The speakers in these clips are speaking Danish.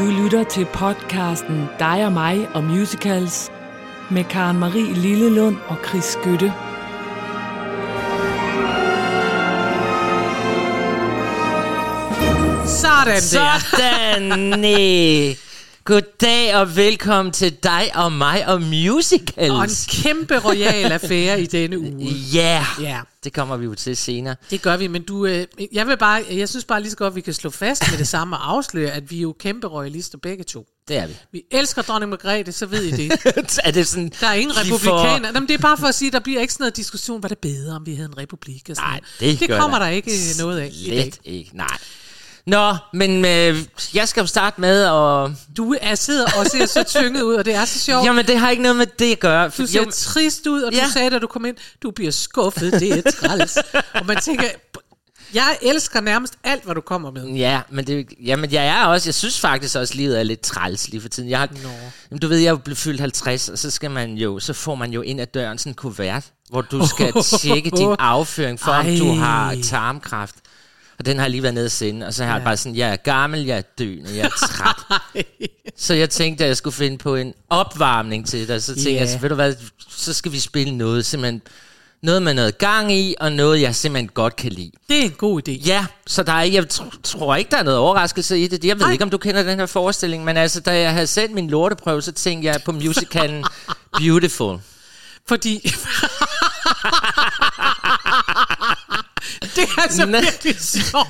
Du lytter til podcasten Dig og mig og musicals med Karen Marie Lillelund og Chris Skytte. Sådan der. Sådan, nej. Goddag og velkommen til dig og mig og Og en musicals. kæmpe royal affære i denne uge. Ja, Ja. det kommer vi jo til senere. Det gør vi, men du, øh, jeg vil bare, jeg synes bare lige så godt, at vi kan slå fast med det samme og afsløre, at vi er jo kæmpe royalister begge to. Det er vi. Vi elsker dronning Margrethe, så ved I det. er det sådan, Der er ingen republikaner. Jamen, det er bare for at sige, at der bliver ikke sådan noget diskussion, var det bedre, om vi havde en republik? Og sådan Nej, det det kommer der der ikke noget af i dag. Slet ikke, nej. Nå, men øh, jeg skal jo starte med at... Du er sidder og ser så tynget ud, og det er så sjovt. Jamen, det har ikke noget med det at gøre. Du ser Jo, trist ud, og Ja. du sagde, da du kom ind, du bliver skuffet, det er træls. og man tænker, jeg elsker nærmest alt, hvad du kommer med. Ja, men det, jamen jeg er også, jeg synes faktisk også, at livet er lidt træls lige for tiden. Jeg har, jamen, du ved, jeg er blevet fyldt 50, og så skal man jo, så får man jo ind ad døren sådan en kuvert, hvor du skal tjekke din afføring, for om du Ej. har tarmkræft. Og den har lige været nede at sende, og så har jeg bare sådan, jeg er gammel, jeg er døende, jeg er træt. så jeg tænkte, at jeg skulle finde på en opvarmning til dig, så tænkte Ja. jeg, altså, ved du hvad, så skal vi spille noget, simpelthen, noget med noget gang i, og noget, jeg simpelthen godt kan lide. Det er en god idé. Ja, så der er, jeg tr- tror ikke, der er noget overraskelse i det. Jeg ved Nej. ikke, om du kender den her forestilling, men altså, da jeg havde sendt min lorteprøve, så tænkte jeg på musicalen Beautiful. Fordi... det er altså Nå. virkelig sjovt.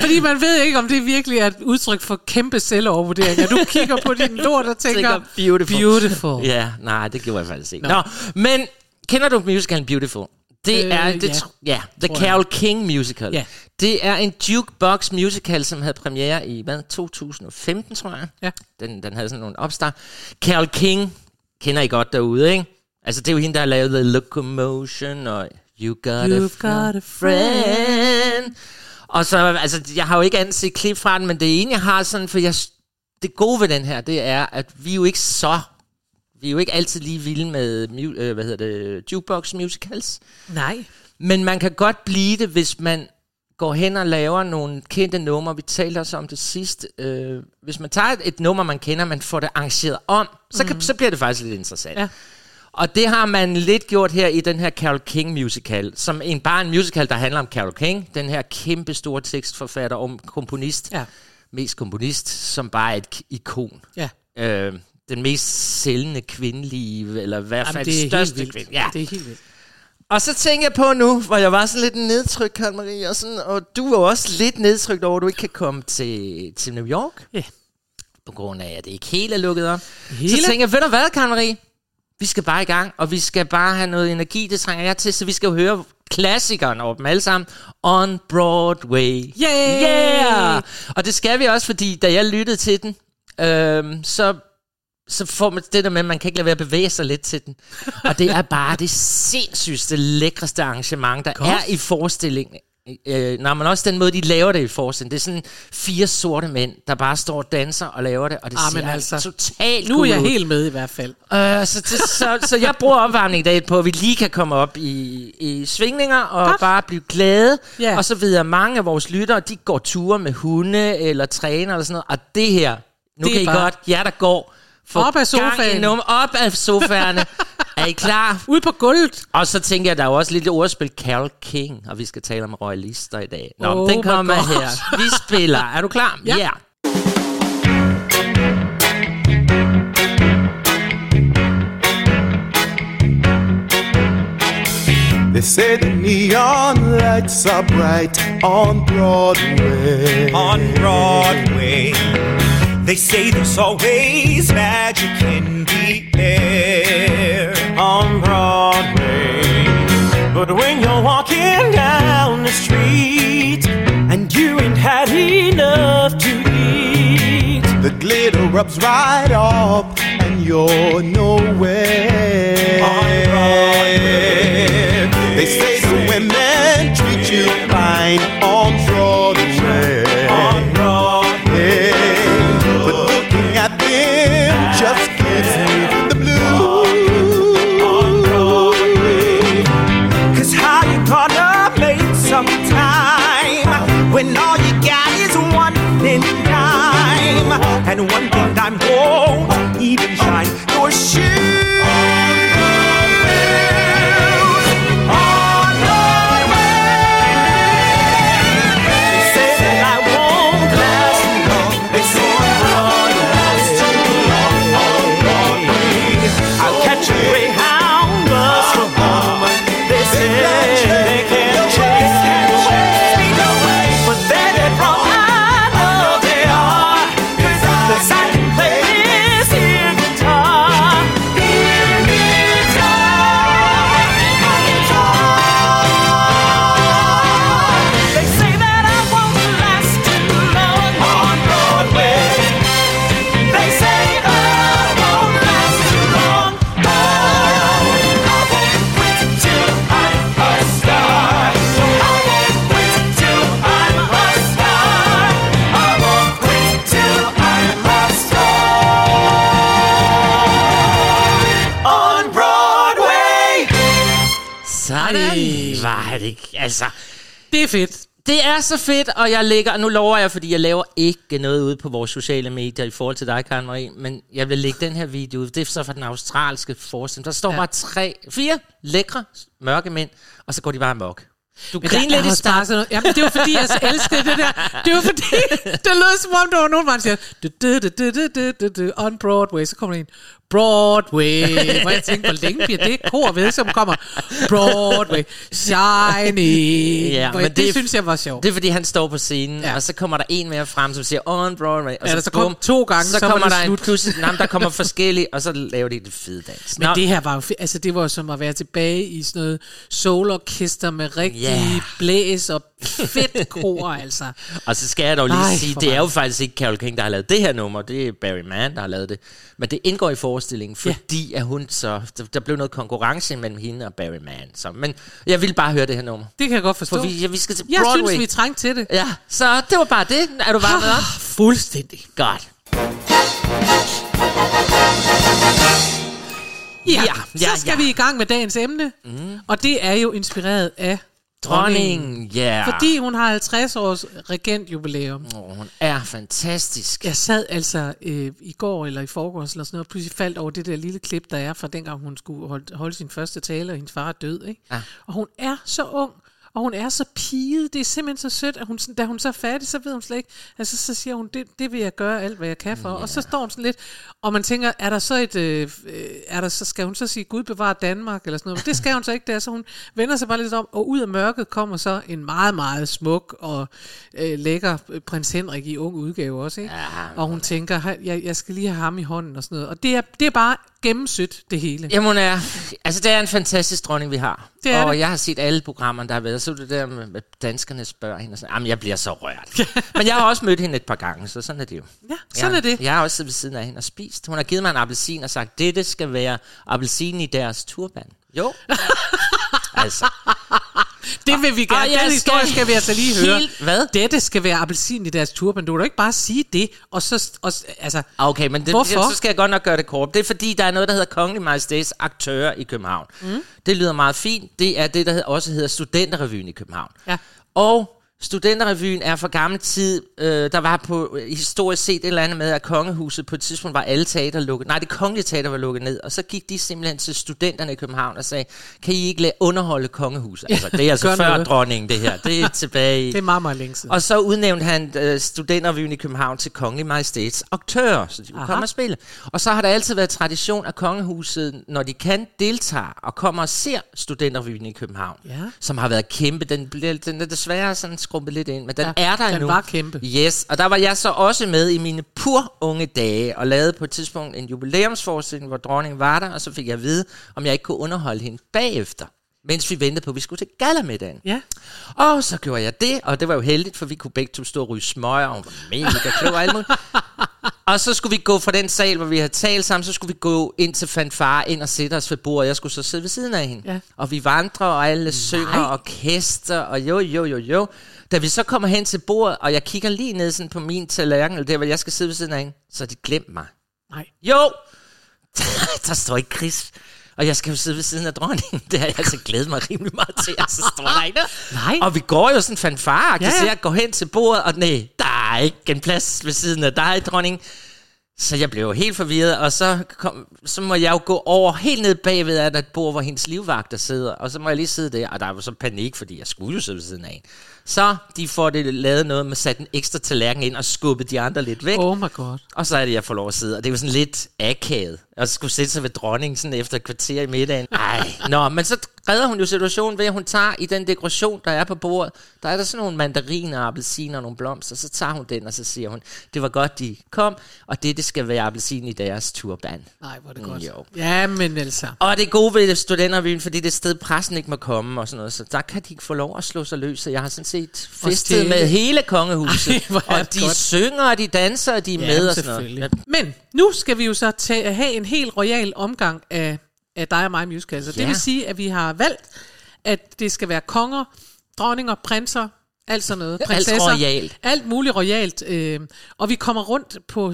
Fordi man ved ikke, om det virkelig er et udtryk for kæmpe selvovervurdering. Du kigger på din lort og tænker, Tænker, beautiful. beautiful. Ja, nej, det gjorde jeg faktisk ikke. Nå, Nå men kender du musicalen Beautiful? Det Øh, er, det, ja. ja, The jeg. Carole King Musical. Ja. Det er en jukebox musical, som havde premiere i, hvad, 2015, tror jeg. Ja. Den, den havde sådan nogle opstart. Carole King kender I godt derude, ikke? Altså, det er jo hende, der har lavet The Locomotion og You Got, You've a, got a friend. Og så, altså, jeg har jo ikke andet set klip fra den, men det ene, jeg har sådan, for jeg, det gode ved den her, det er, at vi er jo ikke så, vi er jo ikke altid lige vilde med, øh, hvad hedder det, jukebox musicals. Nej. Men man kan godt blive det, hvis man går hen og laver nogle kendte numre. Vi talte også om det sidst. Øh, hvis man tager et, et nummer, man kender, man får det arrangeret om, så, kan, så bliver det faktisk lidt interessant. Ja. Og det har man lidt gjort her i den her Carole King musical, som en, bare en musical, der handler om Carole King, den her kæmpe store tekstforfatter og komponist, Ja. mest komponist, som bare er et ikon. Ja. Øh, den mest sælgende kvindelige, eller i hvert fald det helt største kvinde. Ja. Det er helt vildt. Og så tænker jeg på nu, hvor jeg var sådan lidt nedtrykt, Karen Marie, og, sådan, og du var også lidt nedtrykt over, at du ikke kan komme til, til New York, Ja. på grund af, at det ikke helt er lukket op. Hele? Så tænker jeg, ved du hvad, Karen Marie? Vi skal bare i gang, og vi skal bare have noget energi, det trænger jeg til, så vi skal jo høre klassikeren over dem alle sammen, On Broadway. Yay! Yeah! Og det skal vi også, fordi da jeg lyttede til den, øhm, så så får man det der med, at man kan ikke lade være at bevæge sig lidt til den. Og det er bare det sindssygste, lækreste arrangement, der Godt. er i forestillingen. Øh, når man også den måde, de laver det i forestillingen. Det er sådan fire sorte mænd, der bare står og danser og laver det, og det Ah, ser men altså, totalt Nu er jeg ud. helt med i hvert fald. Øh, så, det, så, så jeg bruger opvarmning i dag på, at vi lige kan komme op i, i svingninger og Godt. bare blive glade. Ja. Og så at mange af vores lyttere, de går ture med hunde eller træner eller sådan noget. Og det her, nu Det kan I bare- godt, jer der går, få Op af gang i sofaen. nummer, op af sofaerne. er I klar? Ude på gulvet. Og så tænker jeg, der er jo også lidt ordspil Carol King, og vi skal tale om royalister i dag. Nå, Oh den kommer her. Vi spiller. Er du klar? Ja. Yeah. They say the neon lights are bright on Broadway. on Broadway. They say there's always magic in the air on Broadway. But when you're walking down the street and you ain't had enough to eat, The glitter rubs right off, and you're nowhere. On Broadway. They say the women treat you fine on Broadway. your shoes. altså, det er fedt. Det er så fedt, og jeg lægger, nu lover jeg, fordi jeg laver ikke noget ude på vores sociale medier i forhold til dig, Karen Marie, men jeg vil lægge den her video ud. Det er så fra den australske forskning. Der står ja. bare tre, fire lækre, mørke mænd, og så går de bare amok. Du men griner lidt i starten. Noget. Jamen, det var fordi, jeg så elskede det der. Det var fordi, det lød som om, der var nogen, der siger, on Broadway, så kommer der en, Broadway. Hvor jeg tænkte, hvor længe bliver det kor ved, som kommer, Broadway, Shiny. Ja, men det, det- synes jeg var sjovt. Det er fordi, han står på scenen, Ja. og så kommer der en mere frem, som siger, on Broadway. Og Ja, der så kom to gange, så, så kommer der en slut. pludselig, nej, men der kommer forskellige, og så laver de det fede dans. Men det her var jo. Altså, det var jo som at være tilbage i sådan noget soul-orkester med rigtig yeah. blæs og fedt kor, altså. Og så skal jeg dog lige Ej, sige, det er jo faktisk ikke Carol King, der har lavet det her nummer. Det er Barry Mann, der har lavet det. Men det indgår i forestillingen, fordi at hun så... Der, der blev noget konkurrence mellem hende og Barry Mann. Så, men jeg vil bare høre det her nummer. Det kan jeg godt forstå. For vi, ja, vi skal til jeg Broadway. synes, vi er trængt til det. Ja, så det var bare det. Er du bare med op? Fuldstændig. Godt. Ja, Ja, ja ja, så skal ja. vi i gang med dagens emne. Mm. Og det er jo inspireret af. Dronning, ja. Fordi hun har 50 års regentjubilæum. Oh, hun er fantastisk. Jeg sad altså øh, i går eller i forgårs eller sådan noget, og pludselig faldt over det der lille klip, der er fra dengang hun skulle holde, holde sin første tale, og hendes far er død. Ikke? Ja. Og hun er så ung, og hun er så piget. Det er simpelthen så sødt, at hun, da hun så er færdig, så ved hun slet ikke. Altså, så siger hun, det, det vil jeg gøre alt, hvad jeg kan for. Yeah. Og så står hun sådan lidt, og man tænker, er der så et, øh, øh, er der så, skal hun så sige, Gud bevare Danmark, eller sådan noget. Men det skal hun så ikke der, så hun vender sig bare lidt om, og ud af mørket kommer så en meget, meget smuk og øh, lækker øh, prins Henrik i ung udgave også, ikke? Ja, og hun tænker, "Hej, jeg, jeg skal lige have ham i hånden og sådan noget. Og det er, det er bare gennemsødt, det hele. Jamen, hun er, altså, det er en fantastisk dronning, vi har. Det er og det. jeg har set alle programmerne, der har været. Så er det der med, med danskerne spørger hende. Og sådan, jeg bliver så rørt. Men jeg har også mødt hende et par gange, så sådan er det jo. Ja, sådan jeg, er det. Jeg har også siddet ved siden af hende og spist. Hun har givet mig en appelsin og sagt, dette skal være appelsin i deres turban. Jo. altså. Det vil vi gerne. Og Den historie skal vi altså lige høre. helt- hvad? Dette skal være appelsin i deres turban. Du kan ikke bare sige det, og så... Og, altså, Okay, men det, Hvorfor? så skal jeg godt nok gøre det kort. Det er fordi, der er noget, der hedder Kongelig Majestæts Aktører i København. Mm. Det lyder meget fint. Det er det, der også hedder Studenterrevyen i København. Ja. Og Studenterrevyen er fra gammel tid. Øh, der var på øh, historisk set et eller andet med, at kongehuset på et tidspunkt var alle teater lukket. Nej, det kongelige teater var lukket ned. Og så gik de simpelthen til studenterne i København og sagde, kan I ikke lade underholde kongehuset? Altså, det er altså før noget. dronningen, det her. Det er tilbage i... det er meget, meget længe siden. Og så udnævnte han øh, studenterrevyen i København til Kongelig Majestæts aktører, så de kunne Aha. komme og spille. Og så har der altid været tradition, at kongehuset, når de kan, deltager og kommer og ser studenterrevyen i København, Ja. som har været kæmpe. Den, bliver, den er desværre sådan skrumpet lidt ind, men den Ja, er der den endnu. var kæmpe. Yes, og der var jeg så også med i mine pur unge dage, og lavede på et tidspunkt en jubilæumsforestilling, hvor dronningen var der, og så fik jeg at vide, om jeg ikke kunne underholde hende bagefter, mens vi ventede på, at vi skulle til gallermiddagen. Ja. Og så gjorde jeg det, og det var jo heldigt, for vi kunne begge to stå og ryge smøger, og hun var mega klog og alt muligt. Og så skulle vi gå fra den sal, hvor vi havde talt sammen, så skulle vi gå ind til fanfare, ind og sætte os ved bordet, jeg skulle så sidde ved siden af hende. Ja. Og vi vandrer, og alle synger, og orkester, og jo, jo, jo, jo. Da vi så kommer hen til bordet, og jeg kigger lige ned sådan på min tallerken, eller der, hvor jeg skal sidde ved siden af hende, så har de glemt mig. Nej. Jo! der står ikke Chris. Og jeg skal jo sidde ved siden af dronningen. Det har jeg altså glædet mig rimelig meget til. Og så står der ikke. Nej. Og vi går jo sådan fanfare. Ja, Ja. Så jeg går hen til bordet, og nej, der er ikke en plads ved siden af dig, dronning. Så jeg blev jo helt forvirret, og så, kom, så må jeg jo gå over helt ned bagved af et bord, hvor hendes livvagter sidder, og så må jeg lige sidde der, og der var så panik, fordi jeg skulle jo sidde ved siden af hende. Så de får det lavet noget med at sætte en ekstra tallerken ind og skubbe de andre lidt væk. Oh my god. Og så er det, jeg får lov at sidde, og det er jo sådan lidt akavet. Og så skulle sætte sig ved dronningen sådan efter et kvarter i middagen. Ej, nå, men så redder hun jo situationen ved, at hun tager i den dekoration, der er på bordet, der er der sådan nogle mandariner, appelsiner og nogle blomster, så tager hun den, og så siger hun, det var godt, de kom, og det, det skal være appelsin i deres turban. Nej, hvor er det godt. Jo. Ja, men altså. Og det er gode ved studentervyen, fordi det er sted, pressen ikke må komme og sådan noget, så der kan de ikke få lov at slå sig løs. Så jeg har sådan set festet stjæle. med hele kongehuset. Ej, og de godt. synger, og de danser, og de er med og sådan noget. Men nu skal vi jo så tage, have en helt royal omgang af, af dig og mig musical. Så ja. det Ja. vil sige, at vi har valgt, at det skal være konger, dronninger, prinser, alt sådan noget. Alt Prinsesser, royalt. Alt muligt royalt. Øh, og vi kommer rundt på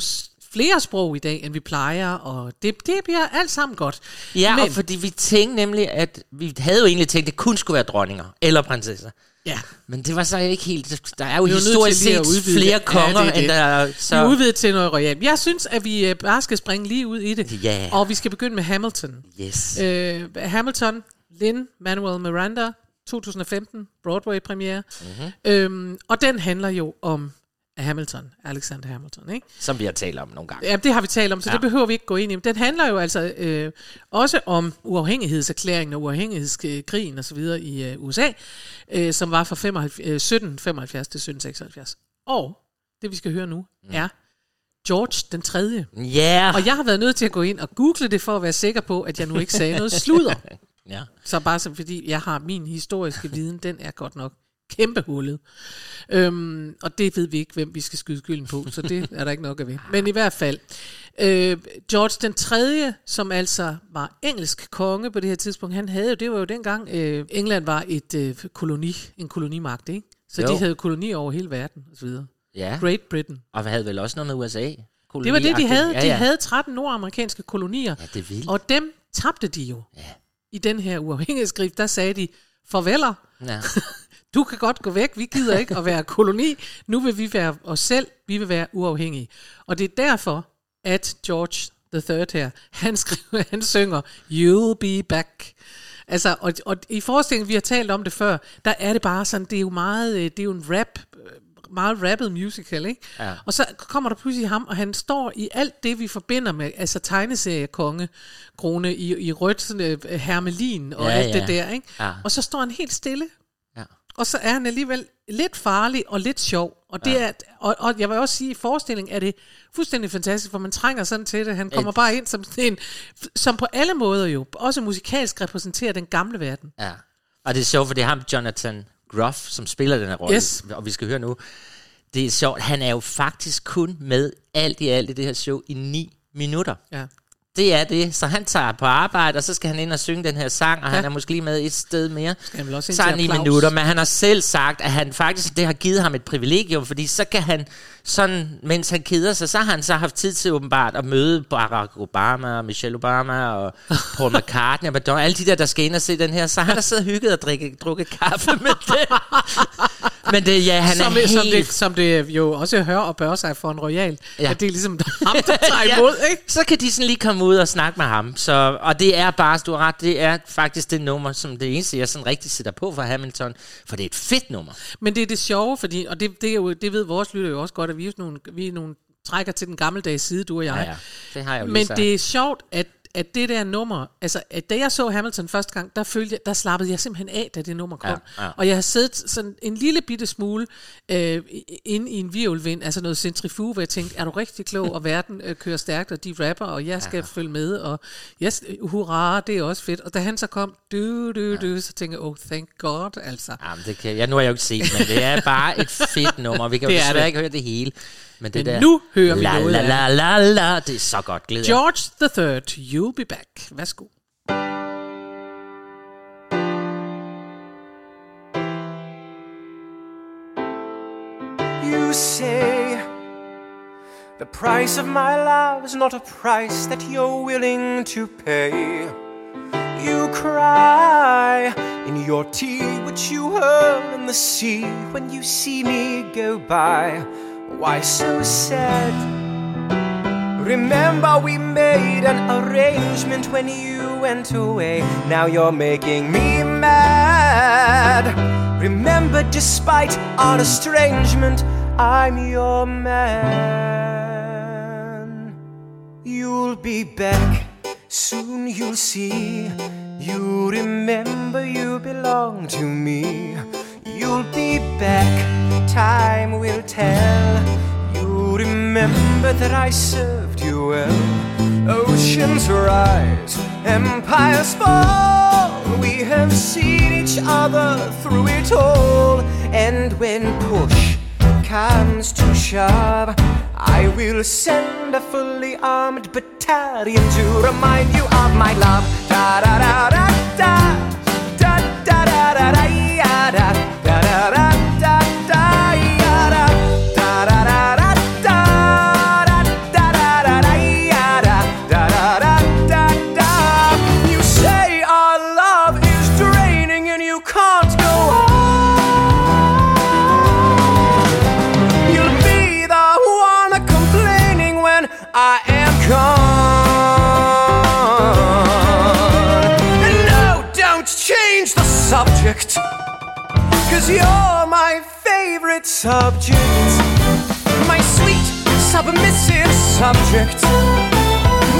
flere sprog i dag, end vi plejer, og det, det bliver alt sammen godt. Ja, Men- og fordi vi tænkte nemlig, at vi havde jo egentlig tænkt, at det kun skulle være dronninger eller prinsesser. Ja. Men det var så ikke helt... Der er jo Vi historisk set flere det. Ja, konger, det det. end der er... Så. Vi er udvidet til noget royalt. Jeg synes, at vi øh, bare skal springe lige ud i det. Ja. Og vi skal begynde med Hamilton. yes. Øh, Hamilton, Lin Manuel Miranda, 2015, Broadway-premiere. Mhm. Mm-hmm. Øhm, og den handler jo om Hamilton, Alexander Hamilton, ikke? Som vi har talt om nogle gange. Ja, det har vi talt om, så ja. Det behøver vi ikke gå ind i. Men den handler jo altså øh, også om uafhængighedserklæringen og uafhængighedskrigen osv. i øh, USA, øh, som var fra 75, øh, 1775 til 1776. Og det, vi skal høre nu, mm. er George den 3. Ja. Og jeg har været nødt til at gå ind og google det, for at være sikker på, at jeg nu ikke sagde noget sludder. ja. Så bare så, fordi jeg har min historiske viden, den er godt nok kæmpe hullet. Øhm, og det ved vi ikke, hvem vi skal skyde skylden på, så det er der ikke nok af ved. Men i hvert fald, øh, George den 3., som altså var engelsk konge på det her tidspunkt, han havde jo, det var jo dengang, øh, England var et øh, koloni, en kolonimagt, ikke? Så jo. De havde kolonier over hele verden, videre. ja. Great Britain. Og havde vel også noget med USA? Det var det, de havde. Ja, De havde 13 nordamerikanske kolonier. Ja, det vildt. Og dem tabte de jo. Ja. I den her uafhængighedsskrift, der sagde de, farveler, Ja. du kan godt gå væk, vi gider ikke at være koloni, nu vil vi være os selv, vi vil være uafhængige. Og det er derfor, at George the Third her, han, skriver, han synger, you'll be back. Altså, og, og i forestillingen, vi har talt om det før, der er det bare sådan, det er jo meget, øh, det er jo en rap, øh, meget rappet musical, ikke? Ja. Og så kommer der pludselig ham, og han står i alt det, vi forbinder med, altså tegneserie konge, krone i, i rødt, sådan, øh, hermelin og Ja, alt ja. det der, ikke? Ja. Og så står han helt stille. Og så er han alligevel lidt farlig og lidt sjov. Og, det ja. er, og, og jeg vil også sige, at i forestillingen er det fuldstændig fantastisk, for man trænger sådan til det. Han kommer Et- bare ind som en, som på alle måder jo, også musikalsk repræsenterer den gamle verden. Ja. Og det er sjovt, for det er ham, Jonathan Groff, som spiller den her rolle. Yes. Og vi skal høre nu. Det er sjovt. Han er jo faktisk kun med alt i alt i det her show i 9 minutter. Ja. Det er det. Så han tager på arbejde, og så skal han ind og synge den her sang, og ja. han er måske lige med et sted mere. Skal han vel også så er ni minutter, men han har selv sagt, at han faktisk, det har givet ham et privilegium, fordi så kan han, sådan, mens han keder sig, så har han så haft tid til åbenbart at møde Barack Obama, og Michelle Obama, og Paul McCartney, og Madonna, alle de der, der skal ind og se den her, så har han siddet og hygget og drikke, drukket kaffe med det. men det, ja, han Som, er helt... som, det, som det jo også hører og bør sig for en royal, ja. Ja. at det er ligesom ham, der tager imod, ikke? Så kan de sådan lige komme ud og snakke med ham. Så, og det er bare, du har ret, det er faktisk det nummer, som det eneste, jeg sådan rigtig sætter på for Hamilton. For det er et fedt nummer. Men det er det sjove, fordi, og det, det, er jo, det ved vores lytter jo også godt, at vi er, nogle, vi er nogle trækker til den gammeldags side, du og jeg. Ja, ja. Det har jeg jo lige Men sagt. det er sjovt, at, at det der nummer, altså at da jeg så Hamilton første gang, der følte jeg, der slappede jeg simpelthen af, da det nummer kom. Ja, ja. Og jeg har siddet sådan en lille bitte smule øh, inde i en virvelvind, altså noget centrifuge, hvor jeg tænkte, er du rigtig klog, og verden øh, kører stærkt, og de rapper, og jeg skal ja. følge med, og yes, hurra, det er også fedt. Og da han så kom, du, du, du, så tænkte jeg, oh, thank God, altså. Jamen, det kan, ja, nu har jeg jo ikke set, men det er bare et fedt nummer. Vi kan jo desværre det. ikke høre det hele. Men, det Men der, nu hører vi la, noget la, af la, la, la, det er så godt glæder. George the Third, you'll be back. Værsgo. You say the price of my love is not a price that you're willing to pay. You cry in your tea, which you hurl in the sea when you see me go by. Why so sad? Remember, we made an arrangement when you went away. Now you're making me mad. Remember, despite our estrangement, I'm your man. You'll be back, soon you'll see. You remember you belong to me. You'll be back, time will tell. You remember that I served you well. Oceans rise, empires fall. We have seen each other through it all. And when push comes to shove, I will send a fully armed battalion to remind you of my love. Da da da da. Da Da subject. My sweet, submissive subject.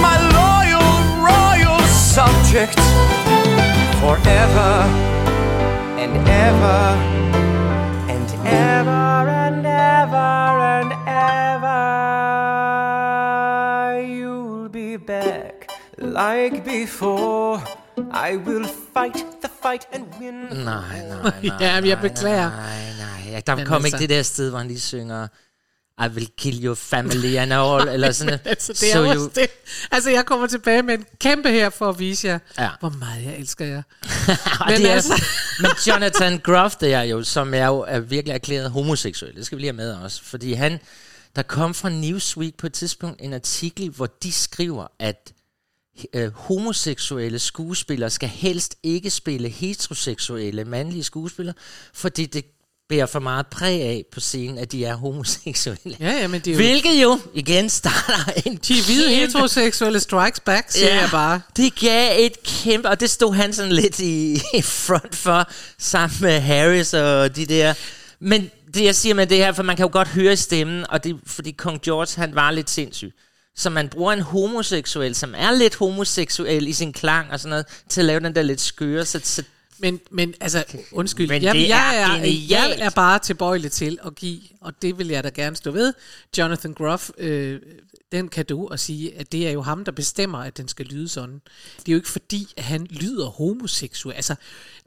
My loyal, royal subject. Forever and ever and ever and ever and ever. You'll be back like before. I will fight the fight and win. Nej, nej, nej. Ja, men jeg beklager. Nej, nej. Ja, der Men kom altså- ikke det der sted, hvor han lige synger I will kill your family and all, eller sådan Altså, det er også det. Altså, jeg kommer tilbage med en kæmpe her for at vise jer, Ja. hvor meget jeg elsker jer. Men det er, altså- men Jonathan Groff, det er jo, som er jo er virkelig erklæret homoseksuel, det skal vi lige have med også, fordi han, der kom fra Newsweek på et tidspunkt en artikel, hvor de skriver, at øh, homoseksuelle skuespillere skal helst ikke spille heteroseksuelle mandlige skuespillere, fordi det bærer for meget præg af på scenen, at de er homoseksuelle. Ja, ja, men det er jo... Hvilket jo igen starter en De hvide kæmpe- heteroseksuelle strikes back, siger jeg bare. det gav et kæmpe, og det stod han sådan lidt i, i front for, sammen med Harris og de der. Men det jeg siger med det her, for man kan jo godt høre stemmen, og det fordi kong George, han var lidt sindssyg. Så man bruger en homoseksuel, som er lidt homoseksuel i sin klang og sådan noget, til at lave den der lidt skøre, så, så Men, men altså, undskyld, Men jeg, jeg, er er, jeg er bare tilbøjelig til at give, og det vil jeg da gerne stå ved, Jonathan Groff, øh, den kan du og sige, at det er jo ham, der bestemmer, at den skal lyde sådan. Det er jo ikke fordi, at han lyder homoseksuel. Altså,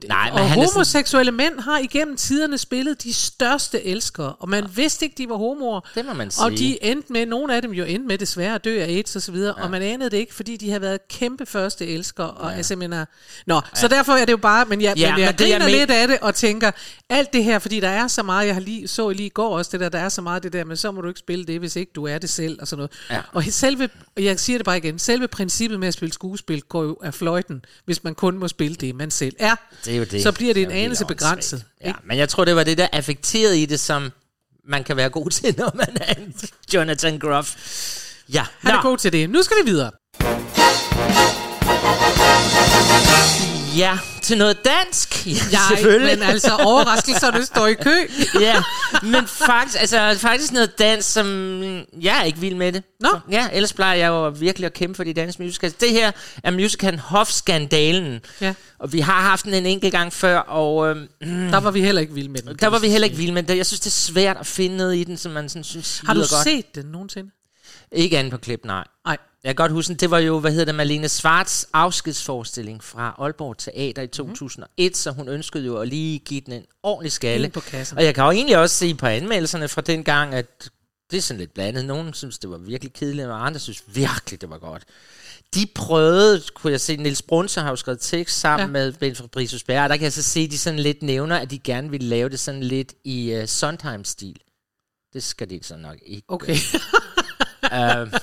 Nej, men og han er sådan- homoseksuelle mænd har igennem tiderne spillet de største elskere, og man vidste ikke, de var homoer. Det må man Og sige. de endte med, nogle af dem jo endte med desværre at dø af AIDS og så videre, ja. og man anede det ikke, fordi de havde været kæmpe første elskere, og ja. altså, mener, Nå, ja. så derfor er det jo bare, men jeg, Ja, ja, men jeg men det, griner men- lidt af det, og tænker, alt det her, fordi der er så meget, jeg har lige, så lige i går også det der, der er så meget det der, men så må du ikke spille det, hvis ikke du er det selv, og sådan noget. Ja. Og selve, og jeg siger det bare igen, selve princippet med at spille skuespil går jo af fløjten, hvis man kun må spille det, man selv er. det er jo det. Så bliver det en er anelse begrænset. Ja, ikke? men jeg tror, det var det der affekteret i det, som man kan være god til, når man er en Jonathan Groff. Ja, Han er Nå. god til det. Nu skal vi videre. Ja, til noget dansk. Ja, selvfølgelig. men altså overraskelserne står i kø. ja, men faktisk, altså, faktisk noget dans, som jeg er ikke vild med det. Nå. Ja, ellers plejer jeg jo virkelig at kæmpe for de danske musicals. Det her er musicalen Hofskandalen. Ja. Og vi har haft den en enkelt gang før, og øhm, Der var vi heller ikke vilde med den. der var vi heller ikke vilde med det. Jeg synes, det er svært at finde noget i den, som man sådan synes Har du godt. set den nogensinde? Ikke andet på klip, nej. Nej. Jeg kan godt huske, det var jo, hvad hedder det, Malene Svarts afskedsforestilling fra Aalborg Teater i 2001, så hun ønskede jo at lige give den en ordentlig skalle. Ind på kassen. Og jeg kan jo egentlig også se på anmeldelserne fra den gang, at det er sådan lidt blandet. Nogen synes, det var virkelig kedeligt, og andre synes virkelig, det var godt. De prøvede, kunne jeg se, Nils Brunse har jo skrevet tekst sammen Ja. med Ben Fabricius Bjerre, og der kan jeg så se, de sådan lidt nævner, at de gerne ville lave det sådan lidt i uh, Sondheim-stil. Det skal de så nok ikke. Okay. Uh,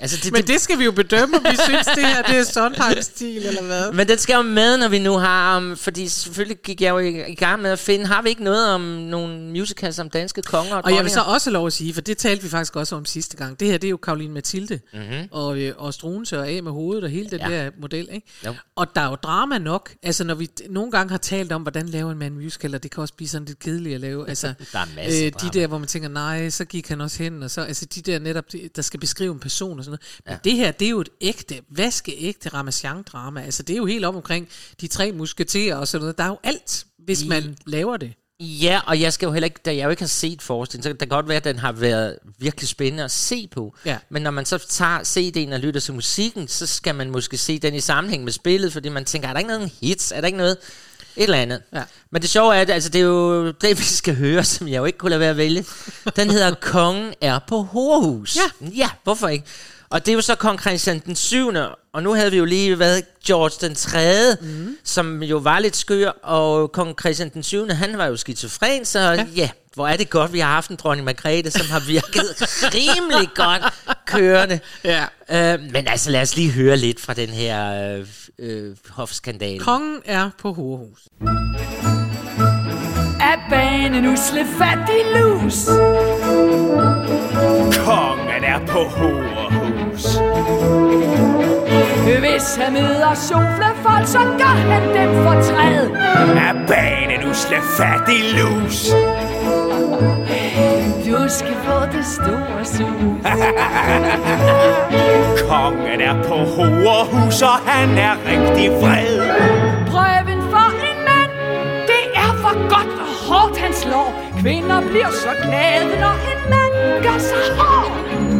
altså det, Men det skal vi jo bedømme, om vi synes, det her det er Sondheim-stil, eller hvad? Men den skal jo med, når vi nu har om, fordi selvfølgelig gik jeg jo i, i gang med at finde, har vi ikke noget om nogle musicals om danske konger og, Og jeg vil så dronninger? også lov at sige, for det talte vi faktisk også om sidste gang. Det her, det er jo Karoline Mathilde, Mhm. mm-hmm. og, øh, og Struense og af med hovedet, og hele den Ja. der model, ikke? Jo. Og der er jo drama nok. Altså, når vi nogle gange har talt om, hvordan laver en mand en musical, og det kan også blive sådan lidt kedeligt at lave. Altså, Der er øh, drama. De der, hvor man tænker, nej, så gik han også hen, og så, altså de der netop, de- der skal beskrive en person og sådan noget. Men det her, det er jo et ægte, vaskeægte Ramachan-drama. Altså, det er jo helt om omkring de tre musketerer og sådan noget. Der er jo alt, hvis man laver det. Ja, og jeg skal jo heller ikke, da jeg jo ikke har set forestillingen, så kan det godt være, at den har været virkelig spændende at se på. Ja. Men når man så tager CD'en og lytter til musikken, så skal man måske se den i sammenhæng med spillet, fordi man tænker, er der ikke noget hits? Er der ikke noget et eller andet? Ja. Men det sjove er, at altså, det er jo det, vi skal høre, som jeg jo ikke kunne lade være at vælge. Den hedder Kongen er på Horhus. Ja. Ja, hvorfor ikke? Og det er jo så kong Christian den 7. Og nu havde vi jo lige været George den 3., mm. som jo var lidt skør, og kong Christian den 7. han var jo skizofren, så ja. ja, hvor er det godt, vi har haft en dronning Margrethe, som har virket rimelig godt kørende. Ja. Øh, men altså, lad os lige høre lidt fra den her øh, øh, hofskandale. Kongen er på Horhus. Af banen usle fattig lus Kongen er på Horehus. Hvis han møder soflefolk, så gør han dem fortræd. Er banen usle fattig lus. Du skal få det store sus. Kongen er på hovedhus, og han er rigtig vred. Prøven for en mand, det er for godt og hårdt han slår. Kvinder bliver så glade, når en mand gør sig hård.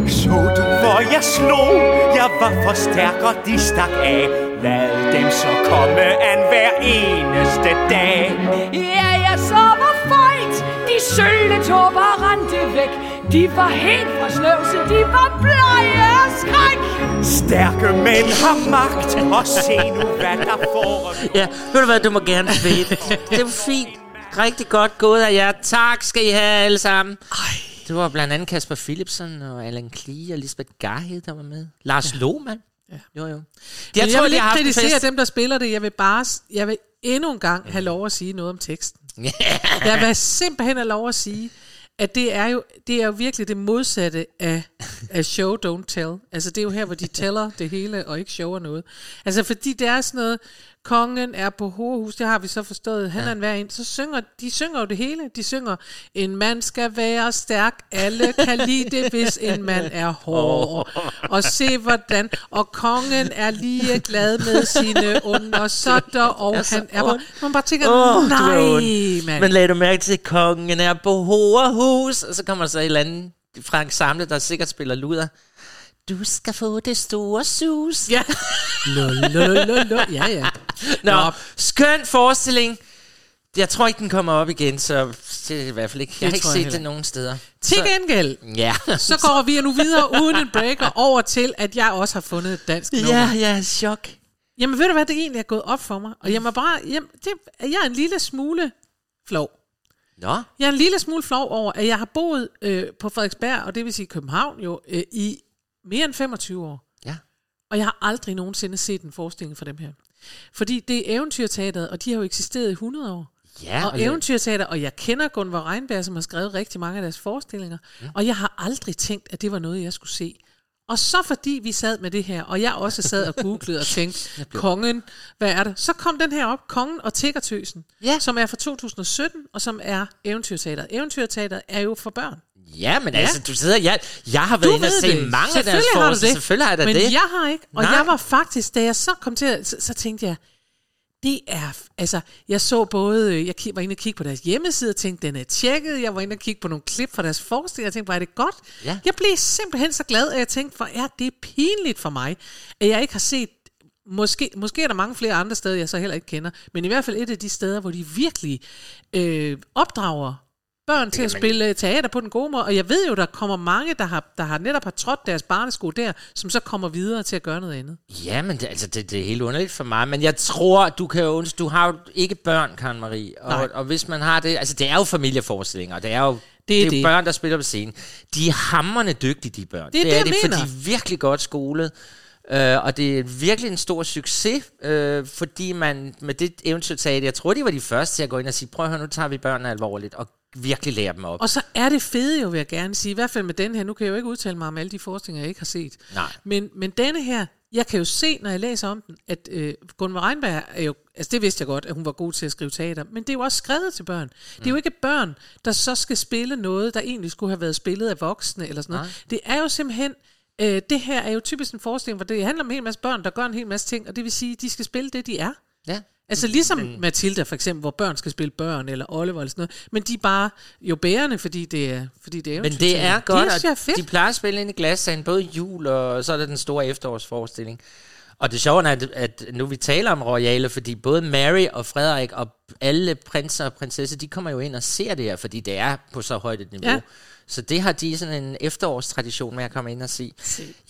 Så du, hvor jeg slog? Jeg var for stærk, og de stak af. Lad dem så komme an hver eneste dag. Ja, De sølle tåber rendte væk. De var helt fra snøvse, de var blege af skræk. Stærke mænd har magt, og se nu, hvad der får. Ja, ved du hvad, du må gerne fedt. Det var fint. Rigtig godt gået af jer. Tak skal I have alle sammen. Ej. Det var blandt andet Kasper Philipsen og Allan Klee og Lisbeth Garhed, der var med. Lars ja. Lohmann. Ja. Jo, jo. Jeg, jeg vil ikke kritisere dem, der spiller det. Jeg vil bare, jeg vil endnu en gang have lov at sige noget om teksten. Jeg vil simpelthen have lov at sige, at det er jo, det er jo virkelig det modsatte af, af show, don't tell. Altså det er jo her, hvor de tæller det hele, og ikke shower noget. Altså fordi det er sådan noget, kongen er på hovedhus, det har vi så forstået, han ja. er en hver en, så synger, de synger jo det hele. De synger, en mand skal være stærk, alle kan lide det, hvis en mand er hård. Og se hvordan, og kongen er lige glad med sine undersåtter, og han er bare, man bare tænker, er nej, ond. mand. Men lad du mærke til, at kongen er på hovedhus, og så kommer der så et eller andet Frank Samle, der sikkert spiller luder. Du skal få det store sus. Ja. Lo. Ja, ja. Nå, Nå. skøn forestilling. Jeg tror ikke, den kommer op igen, så det er i hvert fald ikke. Jeg har ikke set heller det nogen steder. Til gengæld, Ja. så går vi nu videre uden en breaker over til, at jeg også har fundet et dansk nummer. Ja, ja, chok. Jamen ved du hvad, det egentlig er gået op for mig. Og jeg må bare, jamen, det, jeg er en lille smule flov. Nå, Jeg er en lille smule flov over, at jeg har boet øh, på Frederiksberg, og det vil sige København jo, øh, i mere end 25 år. ja. Og jeg har aldrig nogensinde set en forestilling for dem her. Fordi det er eventyrteateret, og de har jo eksisteret i 100 år. Ja, og eventyrteater, og jeg kender Gunvar Reinberg, som har skrevet rigtig mange af deres forestillinger, mm. og jeg har aldrig tænkt, at det var noget, jeg skulle se. Og så fordi vi sad med det her, og jeg også sad og googlede og tænkte, kongen, hvad er det? Så kom den her op, Kongen og Tiggertøsen, Ja. som er fra 2017, og som er eventyrteateret. Eventyrteateret er jo for børn. Ja, men ja. altså, du sidder... Jeg, jeg har været Du inde og se det. mange af deres det. Selvfølgelig har jeg da Men det. jeg har ikke. Og Nej. jeg var faktisk, da jeg så kom til, at, så, så tænkte jeg, det er, altså, jeg så både, øh, jeg var inde og kigge på deres hjemmeside, og tænkte, den er tjekket, jeg var inde og kigge på nogle klip fra deres forestilling, og tænkte, hvor er det godt. Ja. Jeg blev simpelthen så glad, at jeg tænkte, hvor er det pinligt for mig, at jeg ikke har set, måske, måske er der mange flere andre steder, jeg så heller ikke kender, men i hvert fald et af de steder, hvor de virkelig øh, opdrager børn til at spille teater på den gode måde, og jeg ved jo, der kommer mange, der har, der har netop har trådt deres barnesko der, som så kommer videre til at gøre noget andet. Ja, men det, altså, det, det er helt underligt for mig. Men jeg tror, du kan jo, du har jo ikke børn, Karen Marie. Nej. Og, og hvis man har det, altså det er jo familieforestillinger, og det er jo, det Det er er jo det. børn, der spiller på scenen. De er hammerne dygtige, de børn. Det er det, er jeg de, for mener. de er virkelig godt skolet. Uh, og det er virkelig en stor succes, uh, fordi man med det eventyrteater, jeg tror, de var de første til at gå ind og sige, prøv at høre, nu tager vi børnene alvorligt, og virkelig lære dem op. Og så er det fede jo, vil jeg gerne sige, i hvert fald med den her, nu kan jeg jo ikke udtale mig om alle de forestillinger, jeg ikke har set. Nej. Men, men denne her, jeg kan jo se, når jeg læser om den, at øh, Gunvar Reinberg er jo, altså det vidste jeg godt, at hun var god til at skrive teater, men det er jo også skrevet til børn. Det er jo ikke børn, der så skal spille noget, der egentlig skulle have været spillet af voksne, eller sådan noget. Nej. Det er jo simpelthen, øh, det her er jo typisk en forestilling, hvor det handler om en hel masse børn, der gør en hel masse ting, og det vil sige, at de skal spille det, de er. Ja. Altså ligesom men, Matilda for eksempel, hvor børn skal spille børn, eller Oliver eller sådan noget. Men de er bare jo bærende, fordi det er, fordi det er Men det er godt, det er at fedt. de plejer at spille ind i glassagen, både jul og så er der den store efterårsforestilling. Og det sjove er, at, at nu vi taler om royale, fordi både Mary og Frederik og alle prinser og prinsesser, de kommer jo ind og ser det her, fordi det er på så højt et niveau. Ja. Så det har de sådan en efterårstradition med at komme ind og se.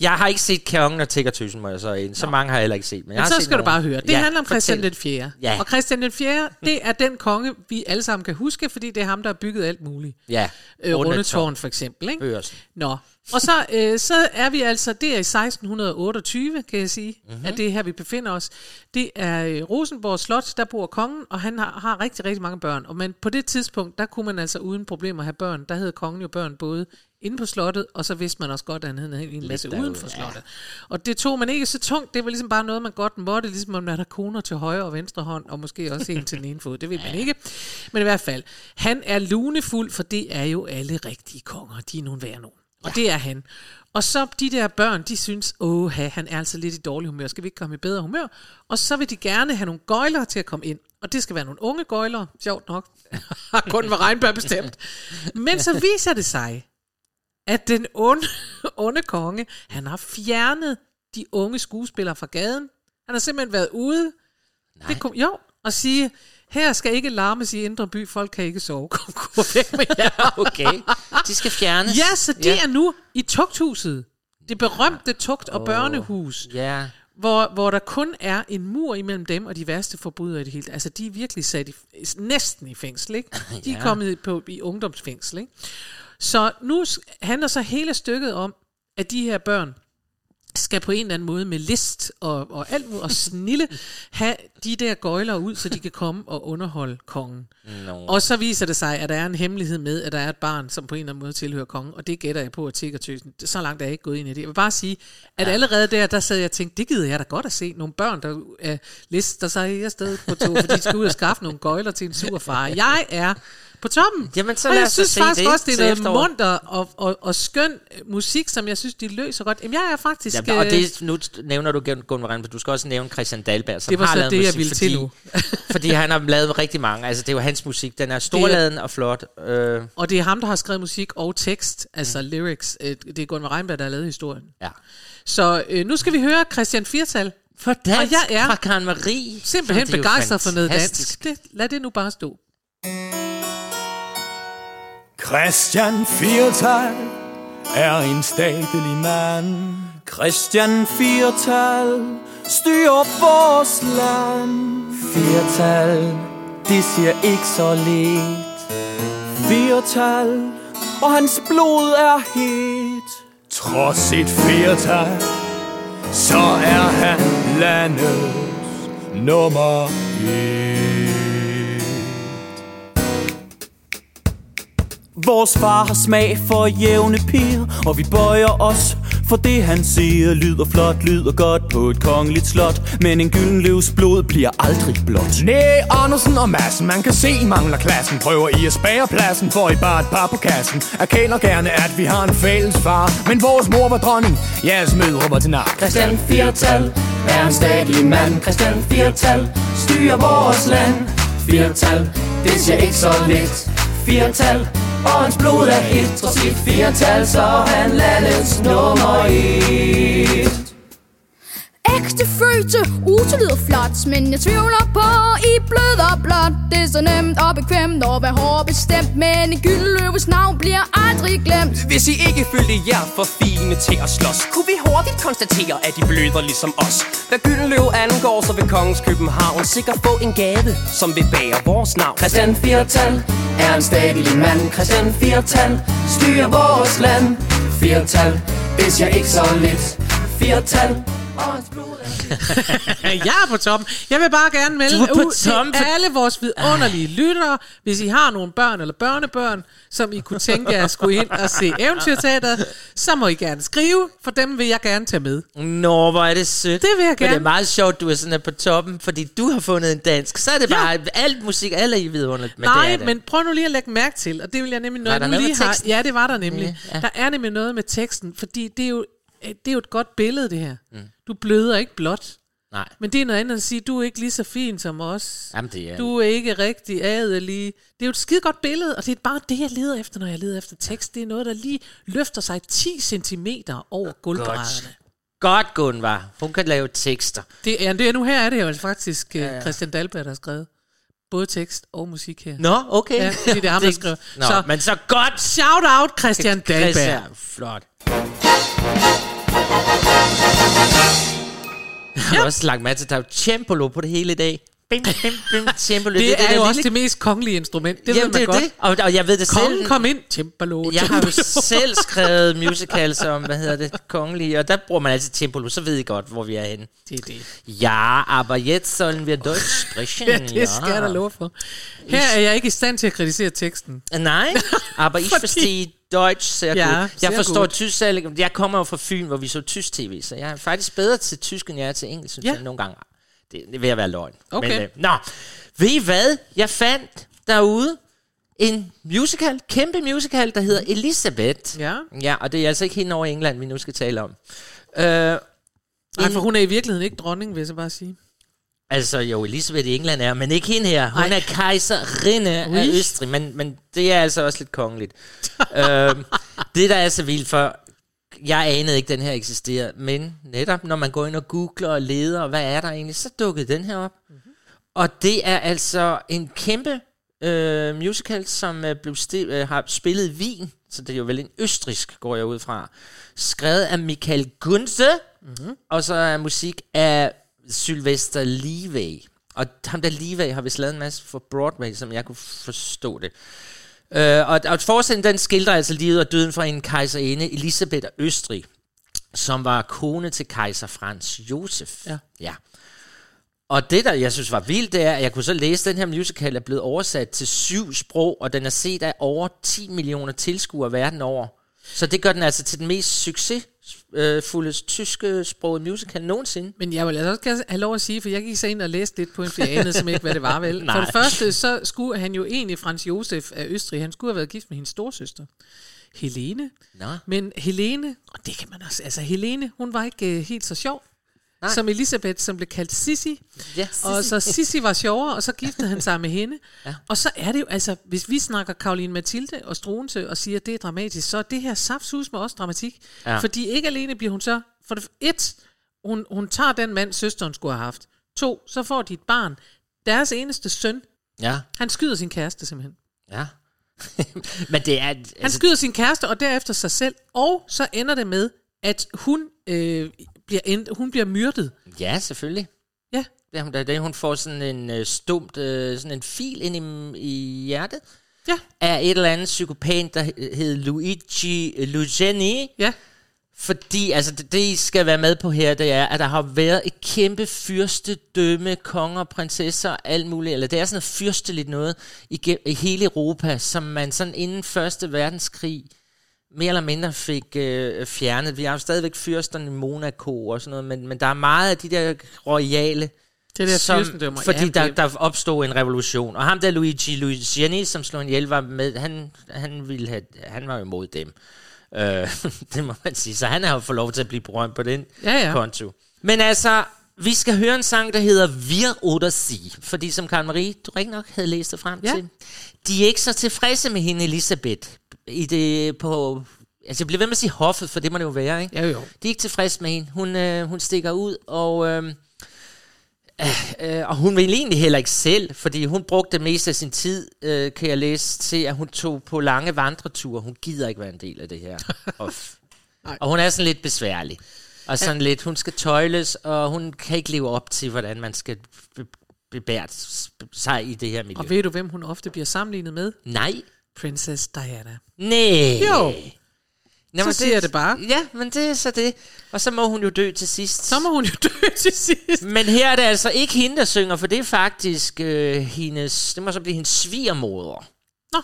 Jeg har ikke set Kongen og Tiggertøsen, må jeg så ind. Så mange har jeg heller ikke set. Men, jeg Men har så set skal du nogle. bare høre. Det Ja, handler om Christian den 4. Ja. Og Christian den 4, det er den konge, vi alle sammen kan huske, fordi det er ham, der har bygget alt muligt. Ja, Øh, Rundetårn. For eksempel. Ikke? Børsen. Nå. Og så, øh, så er vi altså, det er i 1628, kan jeg sige, Mhm. mm-hmm. at det er her, vi befinder os. Det er øh, Rosenborg Slot, der bor kongen, og han har, har rigtig, rigtig mange børn. Og men på det tidspunkt, der kunne man altså uden problemer have børn. Der havde kongen jo børn både inde på slottet, og så vidste man også godt, at han havde en masse uden for ja. slottet. Og det tog man ikke så tungt, det var ligesom bare noget, man godt måtte, ligesom om man har koner til højre og venstre hånd, og måske også en til den ene fod, det ved man ikke. Men i hvert fald, han er lunefuld, for det er jo alle rigtige konger, de er nogen værd nogen. Og det er han. Og så de der børn, de synes, åh, han er altså lidt i dårlig humør, skal vi ikke komme i bedre humør? Og så vil de gerne have nogle gøjler til at komme ind. Og det skal være nogle unge gøjler, sjovt nok, har kun med regnbær bestemt. Men så viser det sig, at den onde, onde konge, han har fjernet de unge skuespillere fra gaden. Han har simpelthen været ude. Nej. Det kom, jo, og sige, her skal ikke larmes i Indre By, folk kan ikke sove. Kom, gå væk med jer. Okay. De skal fjernes. Ja, så de ja. er nu i tugthuset. Det berømte tugt- og børnehus, Ja. Hvor, hvor der kun er en mur imellem dem og de værste forbrydere i det hele. Altså, de er virkelig sat i, næsten i fængsel, ikke? De er Ja. kommet på, i ungdomsfængsel, ikke? Så nu handler så hele stykket om, at de her børn skal på en eller anden måde med list og, og alt og snille have de der gøjler ud, så de kan komme og underholde kongen. No. Og så viser det sig, at der er en hemmelighed med, at der er et barn, som på en eller anden måde tilhører kongen, og det gætter jeg på, at tiggertøsen, så langt er jeg ikke gået ind i det. Jeg vil bare sige, at ja. allerede der, der sad jeg og tænkte, det gider jeg da godt at se. Nogle børn, der er lister sig afsted på to, fordi de skal ud og skaffe nogle gøjler til en sur far. Jeg er på toppen. Jamen, så og lad jeg os synes se faktisk det også, det er noget munter og, og, og skøn øh, musik, som jeg synes, de løser godt. Jamen, jeg er faktisk... Ja, og øh, det, nu nævner du Gunvar Rindberg, du skal også nævne Christian Dahlberg, som Det var har så lavet det, jeg musik, ville fordi, til nu. fordi han har lavet rigtig mange. Altså, det er jo hans musik. Den er storladen og flot. Øh, Og det er ham, der har skrevet musik og tekst, altså mm. lyrics. Øh, Det er Gunvar Reinberg, der har lavet historien. ja. Så øh, nu skal vi høre Christian Firtal. For dansk Og jeg er fra Karen Marie. Simpelthen er begejstret for noget dansk. Det, lad det nu bare stå. Christian Firtal er en statelig mand. Christian Firtal styrer vores land. Firtal, det siger ikke så lidt. Firtal, og hans blod er helt. Trods sit firtal, så er han landets nummer et. Vores far har smag for jævne piger, og vi bøjer os for det han siger. Lyder flot, lyder godt på et kongeligt slot, men en gylden livs blod bliver aldrig blåt. Næ, Andersen og Madsen, man kan se, I mangler klassen. Prøver I at spære pladsen, får I bare et par på kassen. Erkender gerne, at vi har en fælles far. Men vores mor var dronning, jeres mødre var til nar. Christian Firtal er en statlig mand. Christian Firtal styrer vores land. Firtal, det siger ikke så lidt. Firtal, og hans blod er helt. Trods sit firtal, så er han landets nummer et. Ægte fødte, ute lyder flot Men jeg tvivler på, I bløder blot Det er så nemt og bekvemt og være hård bestemt Men en gyldenløbes navn bliver aldrig glemt Hvis I ikke følte jer for fine til at slås Kunne vi hurtigt konstatere, at I bløder ligesom os Hvad Gyldenløv angår, så vil kongens København Sikkert få en gave, som vil bære vores navn Christian Firtal er en statlig mand. Christian Firtal styrer vores land. Firtal, det siger ikke så lidt. Firtal, er jeg er på toppen. Jeg vil bare gerne melde ud til alle vores vidunderlige lyttere, hvis I har nogle børn eller børnebørn, som I kunne tænke jer at skulle ind og se eventyrteateret, så må I gerne skrive, for dem vil jeg gerne tage med. Nå, hvor er det sødt. Det vil jeg Men det gerne. er meget sjovt, du er sådan på toppen, fordi du har fundet en dansk. Så er det Ja. bare alt musik, alle er i vidunderligt. Men Nej, det det. men prøv nu lige at lægge mærke til, og det vil jeg nemlig, når Var der noget lige har... Ja, det var der nemlig. Ja, ja. Der er nemlig noget med teksten, fordi det er jo, det er jo et godt billede, det her. Mm. Du bløder ikke blot. Nej. Men det er noget andet at sige, du er ikke lige så fin som os. Jamen, det er... Du er ikke rigtig adelig. Det er jo et skide godt billede, og det er bare det, jeg leder efter, når jeg leder efter tekst. Det er noget, der lige løfter sig 10 cm over gulvbrædderne. Godt, Gunvar. Hun kan lave tekster. Det, ja, det er nu her er det jo faktisk ja, ja. Christian Dahlberg, der har skrevet både tekst og musik her. Nå, okay. Ja, det er ham, der skriver. Nå, Så- men så godt. Shout out Christian Dahlberg. Christian, flot. Har også lagt mærke til, at der er jo cembalo på det hele i dag. Bim, bim, bim, cembalo. Det, det er, der jo også lille- det mest kongelige instrument. Det Jamen, ved man det er godt. det. Og, og jeg ved det Kongen selv. kom ind. Cembalo, Jeg har jo selv skrevet musicals om, hvad hedder det, kongelige, og der bruger man altid cembalo, så ved I godt, hvor vi er henne. Det er det. Ja, aber jetzt sollen wir Deutsch sprechen. Ja, det skal jeg da love for. Her er jeg ikke i stand til at kritisere teksten. Nein, aber ich verstehe Deutsch sehr Ja, gut. sehr Jeg forstår gut. tysk, særlig- jeg kommer jo fra Fyn, hvor vi så tysk tv, så jeg er faktisk bedre til tysk, end jeg er til engelsk, synes Ja. jeg nogle gange. Det, det vil jeg være løgn. Okay. Men, øh, nå, ved I hvad? Jeg fandt derude en musical, kæmpe musical, der hedder Elisabeth. Ja. Ja, og det er altså ikke hende over England, vi nu skal tale om. Øh, Nej, for hun er i virkeligheden ikke dronning, vil jeg så bare sige. Altså jo, Elisabeth i England er, men ikke hende her. Hun Nej. er kejserinde af Ui. Østrig, men, men det er altså også lidt kongeligt. øhm, det, der er så vildt for, jeg anede ikke, den her eksisterer, men netop når man går ind og googler og leder, hvad er der egentlig, så dukkede den her op. Mm-hmm. Og det er altså en kæmpe øh, musical, som øh, blev sti- øh, har spillet i Wien, så det er jo vel en østrisk, går jeg ud fra. Skrevet af Michael Gunze, mm-hmm. og så er musik af Sylvester Levay. Og ham der Levay har vist lavet en masse for Broadway, som jeg kunne forstå det. Øh, og, og forestillingen, den skildrer altså livet og døden fra en kejserinde, Elisabeth af Østrig, som var kone til kejser Frans Josef. Ja. ja. Og det, der jeg synes var vildt, det er, at jeg kunne så læse, at den her musical er blevet oversat til syv sprog, og den er set af over 10 millioner tilskuere verden over. Så det gør den altså til den mest succesfulde tyske sproget musical nogensinde. Men jeg vil altså også have lov at sige, for jeg gik så ind og læste lidt på en jeg anede simpelthen ikke, hvad det var vel. For Nej. det første, så skulle han jo egentlig, Frans Josef af Østrig, han skulle have været gift med hendes storsøster. Helene. Nå. Men Helene, og det kan man også, altså Helene, hun var ikke uh, helt så sjov. Nej. Som Elisabeth, som blev kaldt Sissi. Ja, Og så Sissi var sjovere, og så giftede han sig med hende. Ja. Og så er det jo, altså, hvis vi snakker Karoline Mathilde og Struense og siger, at det er dramatisk, så er det her saftsus med også dramatik. Ja. Fordi ikke alene bliver hun så, for det et, hun, hun tager den mand, søsteren skulle have haft. To, så får de et barn. Deres eneste søn, Ja, han skyder sin kæreste simpelthen. ja. Men det er... Han Altså, skyder sin kæreste, og derefter sig selv. Og så ender det med, at hun, øh, bliver, end, hun bliver myrdet. ja, selvfølgelig. Ja. Er hun, er, hun får sådan en øh, stumt, øh, sådan en fil ind i, i hjertet Ja. af et eller andet psykopat, der hed- hed Luigi Lugeni. Ja. Fordi, altså det, det I skal være med på her, det er, at der har været et kæmpe fyrstedømme, konger, prinsesser, alt muligt, eller det er sådan noget fyrsteligt noget i, i hele Europa, som man sådan inden Første Verdenskrig mere eller mindre fik øh, fjernet. Vi har jo stadigvæk fyrsterne i Monaco og sådan noget, men, men der er meget af de der royale, Det der som, fordi ja, der, der opstod en revolution. Og ham der Luigi Luciani, som slog en ihjel, var med, han, han, ville have, han var jo imod dem. Øh, det må man sige. Så han har jo fået lov til at blive berømt på den Ja, ja. konto. Men altså, vi skal høre en sang, der hedder Wir oder Sie. Fordi som Karen Marie, du rigtig nok havde læst det frem Ja. til. De er ikke så tilfredse med hende, Elisabeth. I det på... Altså, jeg bliver ved med at sige hoffet, for det må det jo være, ikke? Ja, jo. De er ikke tilfredse med hende. Hun, øh, hun stikker ud, og, øh, øh, og hun vil egentlig heller ikke selv, fordi hun brugte det meste af sin tid, øh, kan jeg læse, til at hun tog på lange vandreture. Hun gider ikke være en del af det her. og, hun er sådan lidt besværlig. Og sådan lidt, hun skal tøjles, og hun kan ikke leve op til, hvordan man skal be- bebære sig i det her miljø. Og ved du, hvem hun ofte bliver sammenlignet med? Nej. Princess Diana. Nej. Jo. Nå, Så siger jeg det bare. Ja, men det er så det. Og så må hun jo dø til sidst. Så må hun jo dø til sidst. Men her er det altså ikke hende, der synger, for det er faktisk øh, hendes, det må så blive hendes svigermoder. Nå.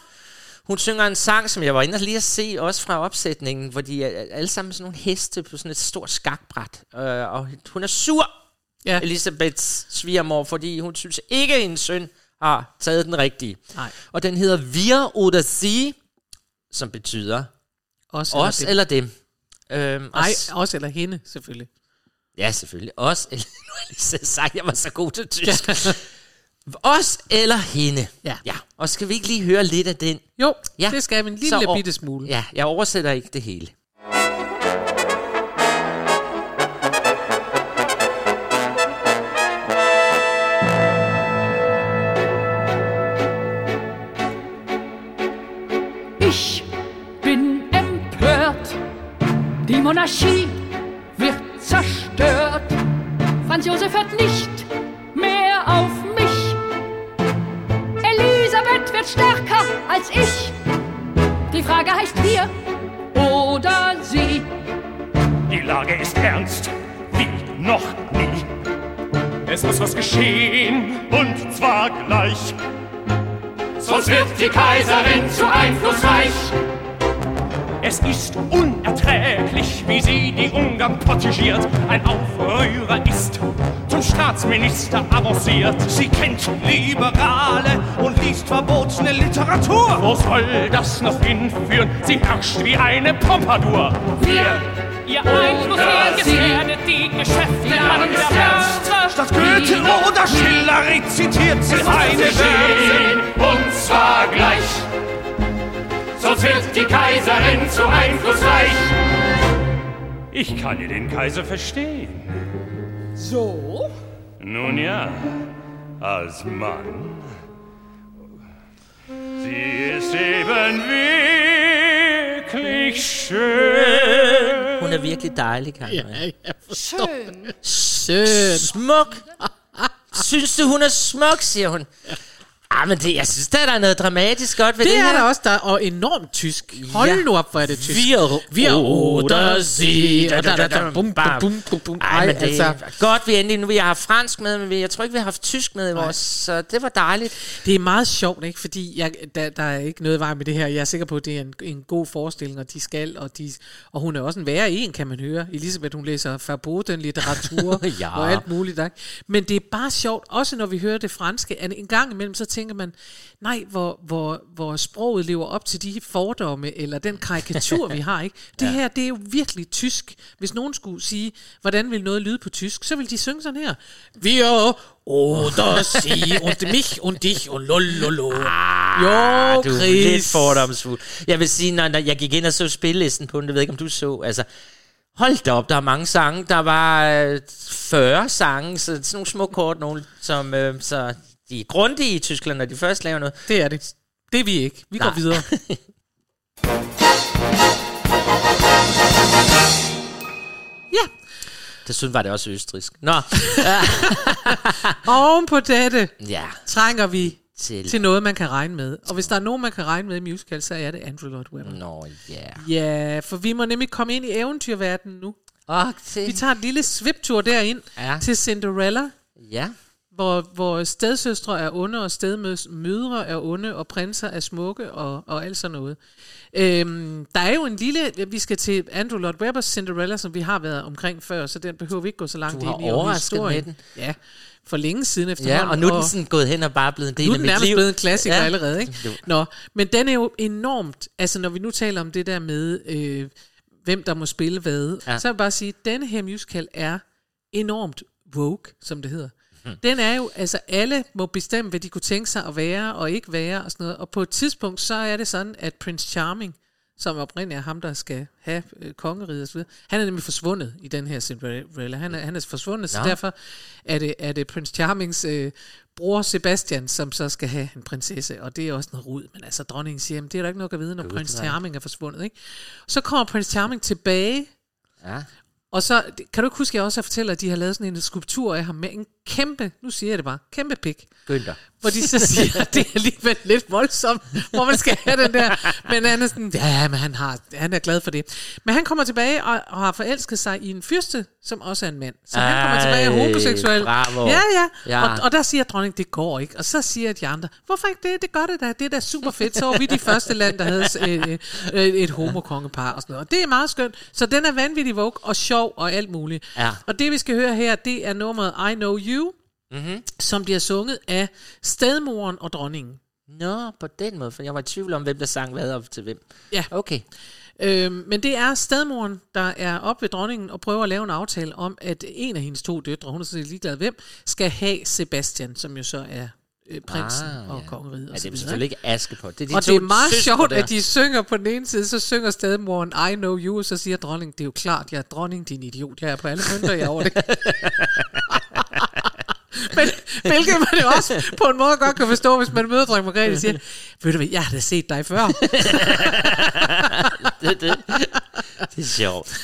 Hun synger en sang, som jeg var inde og lige at se, også fra opsætningen, hvor de er alle sammen sådan nogle heste på sådan et stort skakbræt. Øh, og hun er sur, Ja. Elisabeths svigermor, fordi hun synes ikke, at hendes søn har taget den rigtige. Nej. Og den hedder Wir oder Sie, som betyder Også os eller, eller dem. Øhm, Nej, s- også eller hende, selvfølgelig. Ja, selvfølgelig. Os eller... Nu har jeg lige sagt, jeg var så god til tysk. Os eller hende. Ja. ja. Og skal vi ikke lige høre lidt af den? Jo, Ja. det skal vi en lille Så bitte smule. Ja, jeg oversætter ikke det hele. Monarchie wird zerstört. Franz Josef hört nicht mehr auf mich. Elisabeth wird stärker als ich. Die Frage heißt wir oder sie. Die Lage ist ernst, wie noch nie. Es muss was geschehen, und zwar gleich. Sonst wird die Kaiserin zu einflussreich. Ist unerträglich, wie sie die Ungarn protegiert. Ein Aufrührer ist zum Staatsminister avanciert. Sie kennt Liberale und liest verbotene Literatur. Wo soll das noch hinführen? Sie herrscht wie eine Pompadour. Wir, ihr Einfluss gefährdet die Geschäfte an der Börse. Statt Goethe oder Schiller rezitiert sie eine Verse. Und zwar gleich. Wird die Kaiserin zu einflussreich. Ich kann ja den Kaiser verstehen. So? Nun ja, als Mann. Sie ist eben wirklich schön. Hun er virkelig dejlig, Karen. Ja, jeg forstår. Schön. Søn. Smuk. Synes du, hun er smuk, siger hun. Ah, men det, jeg synes, der er noget dramatisk godt ved det, Det er her. der også, der og enormt tysk. Hold Ja. nu op, hvor er det tysk. Wir, Wir oder sie. Da, da, da, bum, bum, bum, bum. Ej, men det altså, er godt, vi endelig nu. Vi har haft fransk med, men vi- jeg tror ikke, vi har haft tysk med i vores, så det var dejligt. det er meget sjovt, ikke? Fordi jeg, der, der er ikke noget vej med det her. Jeg er sikker på, at det er en, en god forestilling, og de skal, og, de, og hun er også en værre en, kan man høre. Elisabeth, hun læser verboten litteratur Ja. og alt muligt. Ikke? Men det er bare sjovt, også når vi hører det franske, at en gang imellem, så tænker man, nej, hvor, hvor, hvor sproget lever op til de fordomme, eller den karikatur, vi har. ikke. Det her, det er jo virkelig tysk. Hvis nogen skulle sige, hvordan vil noget lyde på tysk, så vil de synge sådan her. Wir oder sie und mich und dich und lololo. jo, Ah, du er Chris. lidt fordomsfuld. Jeg vil sige, når, når jeg gik ind og så spillelisten på den, det ved jeg ikke, om du så, altså, hold da op, der er mange sange. Der var øh, 40 sange, så sådan nogle små kort, nogle, som, øh, så de er grundige i Tyskland, når de først laver noget. Det er det. Det er vi ikke. Vi Nej. går videre. ja, Desuden var det også østrisk. Nå, oven på dette ja, trænger vi til... til noget, man kan regne med. Og hvis der er nogen, man kan regne med i musical, så er det Andrew Lloyd Webber. Nå, ja. Ja, for vi må nemlig komme ind i eventyrverdenen nu. Til... Vi tager et lille sviptur derind Ja. til Cinderella, Ja, hvor, hvor stedsøstre er onde, og stedmødre er onde, og prinser er smukke, og, og alt sådan noget. Øhm, der er jo en lille... Vi skal til Andrew Lloyd Webbers Cinderella, som vi har været omkring før, så den behøver vi ikke gå så langt ind i. historien. med den. Ja, for længe siden efterhånden. ja og nu er den sådan gået hen og bare blevet en del nu er af den mit nærmest liv. blevet en klassiker Ja. allerede, ikke? Nå, men den er jo enormt, altså når vi nu taler om det der med, øh, hvem der må spille hvad, ja. så vil jeg bare sige, at denne her musical er enormt woke, som det hedder. Hmm. Den er jo, altså alle må bestemme, hvad de kunne tænke sig at være og ikke være og sådan noget. Og på et tidspunkt, så er det sådan, at Prince Charming, som oprindeligt er ham, der skal have øh, kongeriget så videre, han er nemlig forsvundet i den her Cinderella. Han er, han er forsvundet, så Nå. derfor er det, er det Prince Charmings øh, bror Sebastian, som så skal have en prinsesse, og det er også noget rod. Men altså, dronningen siger, jamen, det er der ikke noget at vide, når Prince Charming er forsvundet. Ikke? Så kommer Prince Charming tilbage, Ja og så, kan du ikke huske, at jeg også har fortalt, at de har lavet sådan en skulptur af ham med en kæmpe, nu siger jeg det bare, kæmpe pik. Günther. Hvor de så siger, at det er alligevel lidt voldsomt, hvor man skal have den der. Men han er sådan, ja, men han, har, han er glad for det. Men han kommer tilbage og, og har forelsket sig i en fyrste, som også er en mand. Så han kommer tilbage og Ej, homoseksuel. bravo. Ja, ja. Ja. Og, og der siger dronning, det går ikke. Og så siger de andre, hvorfor ikke det? Det gør det da. Det er da super fedt. Så var vi de første land, der havde øh, øh, et homokongepar og sådan noget. Og det er meget skønt. Så den er vanvittig woke og sjov og alt muligt. Ja. Og det vi skal høre her, det er nummeret I Know You, mm-hmm. som bliver sunget af stedmoren og dronningen. Nå, på den måde, for jeg var i tvivl om, hvem der sang hvad op til hvem. Ja. Okay. Øhm, men det er stedmoren, der er op ved dronningen og prøver at lave en aftale om, at en af hendes to døtre, hun er sådan ligeglad hvem, skal have Sebastian, som jo så er øh, prinsen Ah, og ja. kongeriget Ja, og så det er selvfølgelig ikke Aske på. Det er de og to det er meget sjovt, der. at de synger på den ene side, så synger stedmoren I know you, og så siger dronningen, det er jo klart, jeg er dronning, din idiot, jeg er på alle mønter, jeg er over det. Men hvilket man jo også på en måde godt kan forstå, hvis man møder dronning Margrethe og siger, ved du hvad, jeg har da set dig før. det, det, det er sjovt.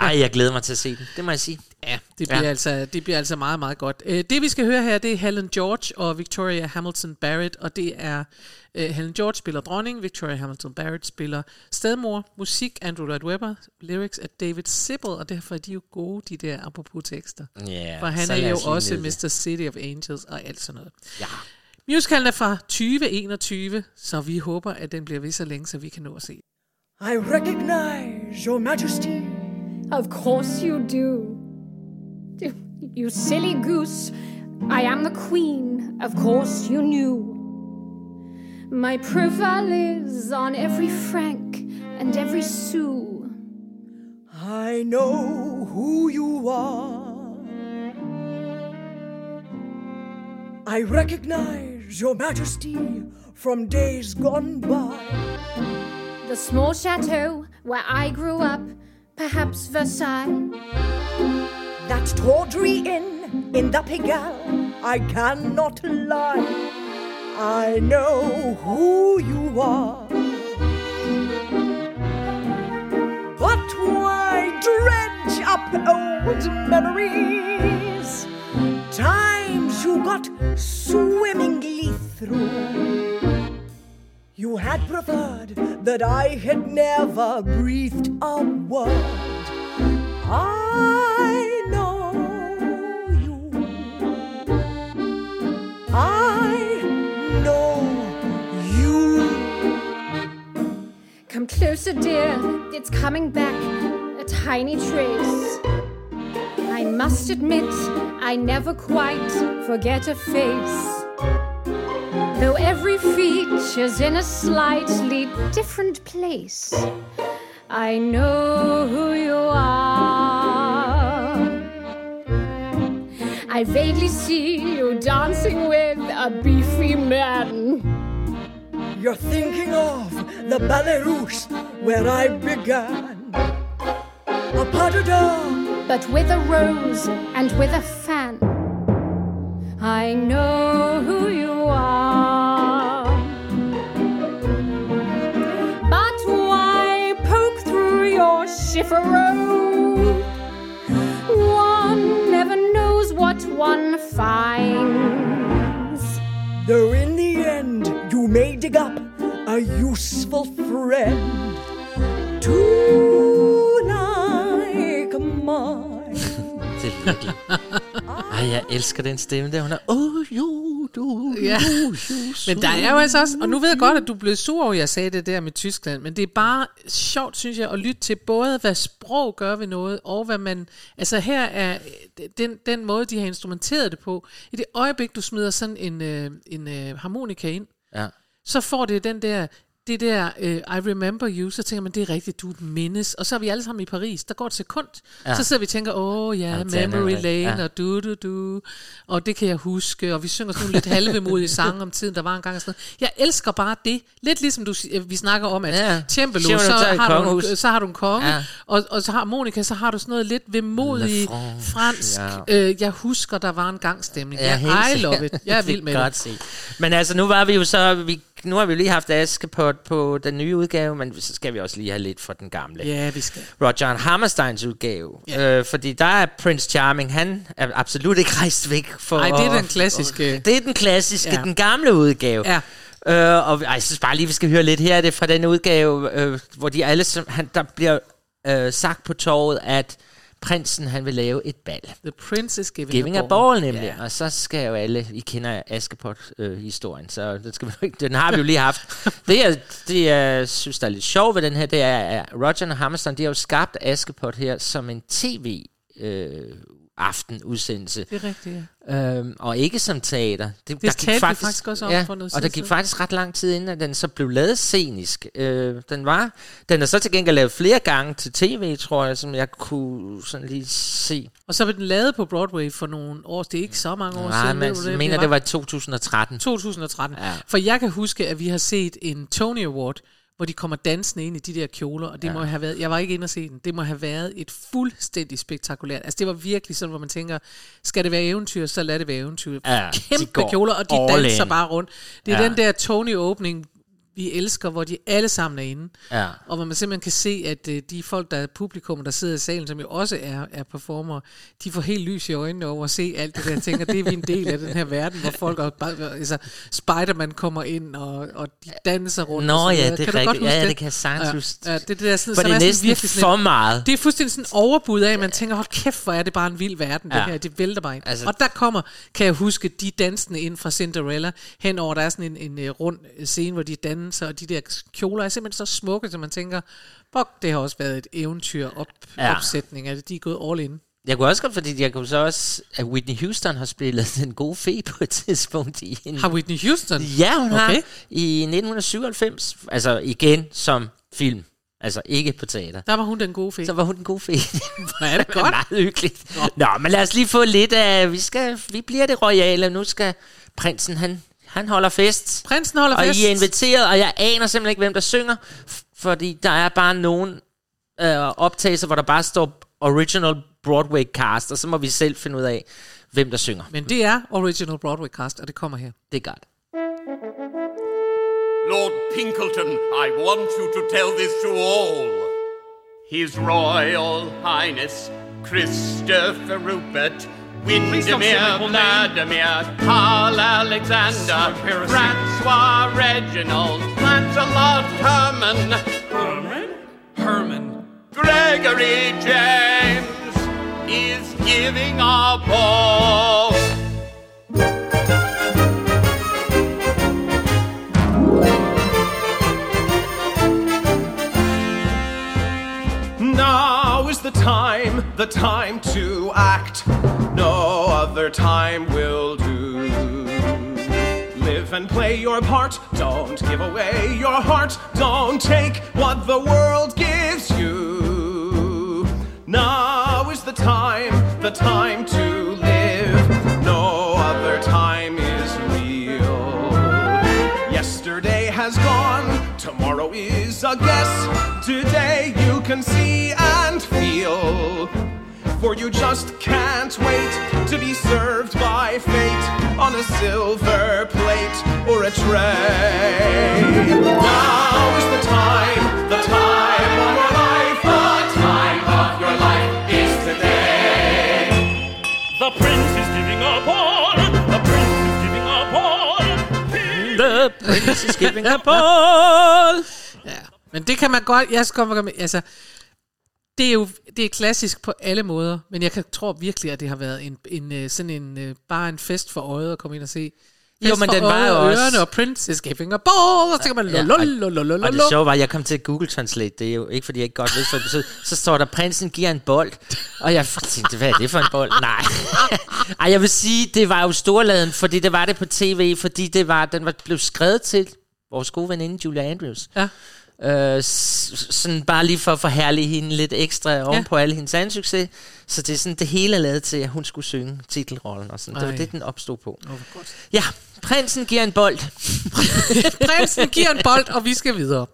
Ej, jeg glæder mig til at se den. Det må jeg sige. Ja, det bliver, Ja. Altså, det bliver altså meget, meget godt. Øh, det vi skal høre her, det er Helen George og Victoria Hamilton Barrett, og det er, uh, Helen George spiller dronning, Victoria Hamilton Barrett spiller stedmor, musik Andrew Lloyd Webber, lyrics af David Sibbel, og derfor er de jo gode, de der apropos tekster. Ja, For han så er jo også. Mr. City of Angels og alt sådan noget. Ja. Musicalen er fra 2021, så vi håber, at den bliver ved så længe, så vi kan nå at se. I recognize your majesty. Of course you do. You silly goose. I am the queen. Of course you knew. My profile is on every franc and every sou. I know who you are. I recognize your majesty from days gone by. The small chateau where I grew up, perhaps Versailles. That tawdry inn in the Pigalle, I cannot lie. I know who you are. But why dredge up old memories? Times you got swimmingly through. You had preferred that I had never breathed a word. I Come closer, dear, it's coming back, a tiny trace. I must admit, I never quite forget a face. Though every feature's in a slightly different place, I know who you are. I vaguely see you dancing with a beefy man. You're thinking of the Ballet where I began. A pas de but with a rose and with a fan. I know who you are. But why poke through your chiffaro? Dig up a useful friend to like mine. Det er virkelig. Ej, jeg elsker den stemme der. Hun er, oh, jo, du, Ja. jo, jo, Men der er jo altså også, og nu ved jeg godt, at du blev sur over, at jeg sagde det der med Tyskland, men det er bare sjovt, synes jeg, at lytte til både, hvad sprog gør ved noget, og hvad man, altså her er den, den måde, de har instrumenteret det på. I det øjeblik, du smider sådan en, øh, en øh, harmonika ind, Ja så får det den der, det der, øh, I remember you, så tænker man, det er rigtigt, du mindes. Og så er vi alle sammen i Paris, der går et sekund. Ja. Så sidder vi og tænker, åh ja, Ja, ja memory lane, Ja. og du, du, du, og det kan jeg huske, og vi synger sådan nogle lidt halvemodige sange om tiden, der var engang og sådan noget. Jeg elsker bare det. Lidt ligesom du, si- vi snakker om, at Ja. Cembalo, så, har du, en- så har du en konge, Ja. og, og så har Monika, så har du sådan noget lidt vemodig fransk. ja. Øh, jeg husker, der var en gang stemning. Ja, Ja, I love it. Jeg er vild med det. det. godt set. Men altså, nu var vi jo så... Vi, nu har vi lige haft Askepot på den nye udgave, men så skal vi også lige have lidt fra den gamle. Ja, vi skal. Roger Hammersteins udgave. Ja. Øh, fordi der er Prince Charming, han er absolut ikke rejst væk for... Nej, det er den klassiske. Det er den klassiske, ja. Den gamle udgave. Ja. Øh, og ej, jeg synes bare lige, vi skal høre lidt her. Det fra den udgave, øh, hvor de alle, som, han, der bliver øh, sagt på torvet, at prinsen han vil lave et bal. The Prince is giving, Giving a ball. ball nemlig. Ja. Og så skal jo alle, I kender Askepot-historien, så den, skal vi, den har vi jo lige haft. Det jeg, det jeg synes, der er lidt sjovt ved den her, det er, at Roger og Hammerstein, de har jo skabt Askepot her som en tv øh, aftenudsendelse. Det er rigtigt, ja. Øhm, og ikke som teater. Det talte vi faktisk også om ja, for noget Og der gik faktisk ret lang tid inden, at den så blev lavet scenisk. Øh, den var, den er så til gengæld lavet flere gange til tv, tror jeg, som jeg kunne sådan lige se. Og så blev den lavet på Broadway for nogle år. Det er ikke så mange år Nej, siden. men ved du jeg mener, det var i 2013. 2013. Ja. For jeg kan huske, at vi har set en Tony Award, hvor de kommer dansende ind i de der kjoler, og det ja. må have været, jeg var ikke inde og se den, det må have været et fuldstændig spektakulært. Altså det var virkelig sådan, hvor man tænker, skal det være eventyr, så lad det være eventyr. Ja, Kæmpe kjoler, og de danser in. bare rundt. Det er ja. den der Tony-åbning, vi elsker, hvor de alle sammen er inde. Ja. Og hvor man simpelthen kan se, at øh, de folk, der er publikum, der sidder i salen, som jo også er, er performer, de får helt lys i øjnene over at se alt det der. Jeg tænker, det er vi en del af den her verden, hvor folk, er, bare- altså Spider-Man kommer ind, og, og de danser rundt. Nå ja, det er kan godt rigtigt. huske Ja, det kan jeg sagtens ja. huske. Ja, det, er det der sådan, For som det er næsten virkelig sådan for et- meget. Det er fuldstændig sådan overbud af, at man tænker, hold kæft, hvor er det bare en vild verden, det Ja. her, det vælter bare ind. Altså- og der kommer, kan jeg huske, de dansende ind fra Cinderella, henover, der er sådan en, en, en rund scene, hvor de dan, dannelse, og de der kjoler er simpelthen så smukke, så man tænker, fuck, det har også været et eventyr op, ja. Opsætning, at de er gået all in. Jeg kunne også godt, fordi jeg kunne så også, at Whitney Houston har spillet den gode fe på et tidspunkt i en... Har Whitney Houston? Ja, hun okay. har. I 1997, altså igen som film. Altså ikke på teater. Der var hun den gode fe. Så var hun den gode fe. Hvor er det godt. Meget hyggeligt. Nå, men lad os lige få lidt af... Vi, skal, vi bliver det royale. Nu skal prinsen, han, han holder fest. Prinsen holder og fest. I er inviteret, og jeg aner simpelthen ikke, hvem der synger. Fordi der er bare nogen øh, optagelser, hvor der bare står original Broadway cast, og så må vi selv finde ud af, hvem der synger. Men det er original Broadway cast, og det kommer her. Det er godt. Lord Pinkleton, I want you to tell this to all. His Royal Highness Christopher Rupert, Please don't say my Windermere. Vladimir, Karl Alexander. Francois Reginald, Lancelot Herman, Herman? Herman. Gregory James is giving a ball. Time, the time to act. No other time will do. Live and play your part. Don't give away your heart. Don't take what the world gives you. Now is the time, the time to For you just can't wait to be served by fate on a silver plate or a tray. Now is the time, the time of your life, the time of your life is today. The prince is giving a ball. The prince is giving a ball. The prince is giving a ball. Ja, men det kan man godt, jeg skal godt med, altså, det er jo det er klassisk på alle måder, men jeg kan, tror virkelig, at det har været en, en øh, sådan en, øh, bare en fest for øjet at komme ind og se. Jo, Fest men for den var jo og også- Ørerne og Princess giving a ball, og så kan man Ja, lol, og- det sjove var, at jeg kom til at Google Translate. Det er jo ikke, fordi jeg ikke godt hvad det betød. Så står der, prinsen giver en bold. Og jeg tænkte, hvad er det for en bold? Nej. Ej, jeg vil sige, det var jo storladen, fordi det var det på tv, fordi det var, den var blev skrevet til vores gode veninde Julia Andrews. Ja. Øh, sådan bare lige for at forherlige hende lidt ekstra oven Ja. på alle hendes anden succes. Så det er sådan, det hele er lavet til, at hun skulle synge titelrollen og sådan. Det var Ej. det, den opstod på. Godt. Ja, prinsen giver en bold. Prinsen giver en bold, og vi skal videre.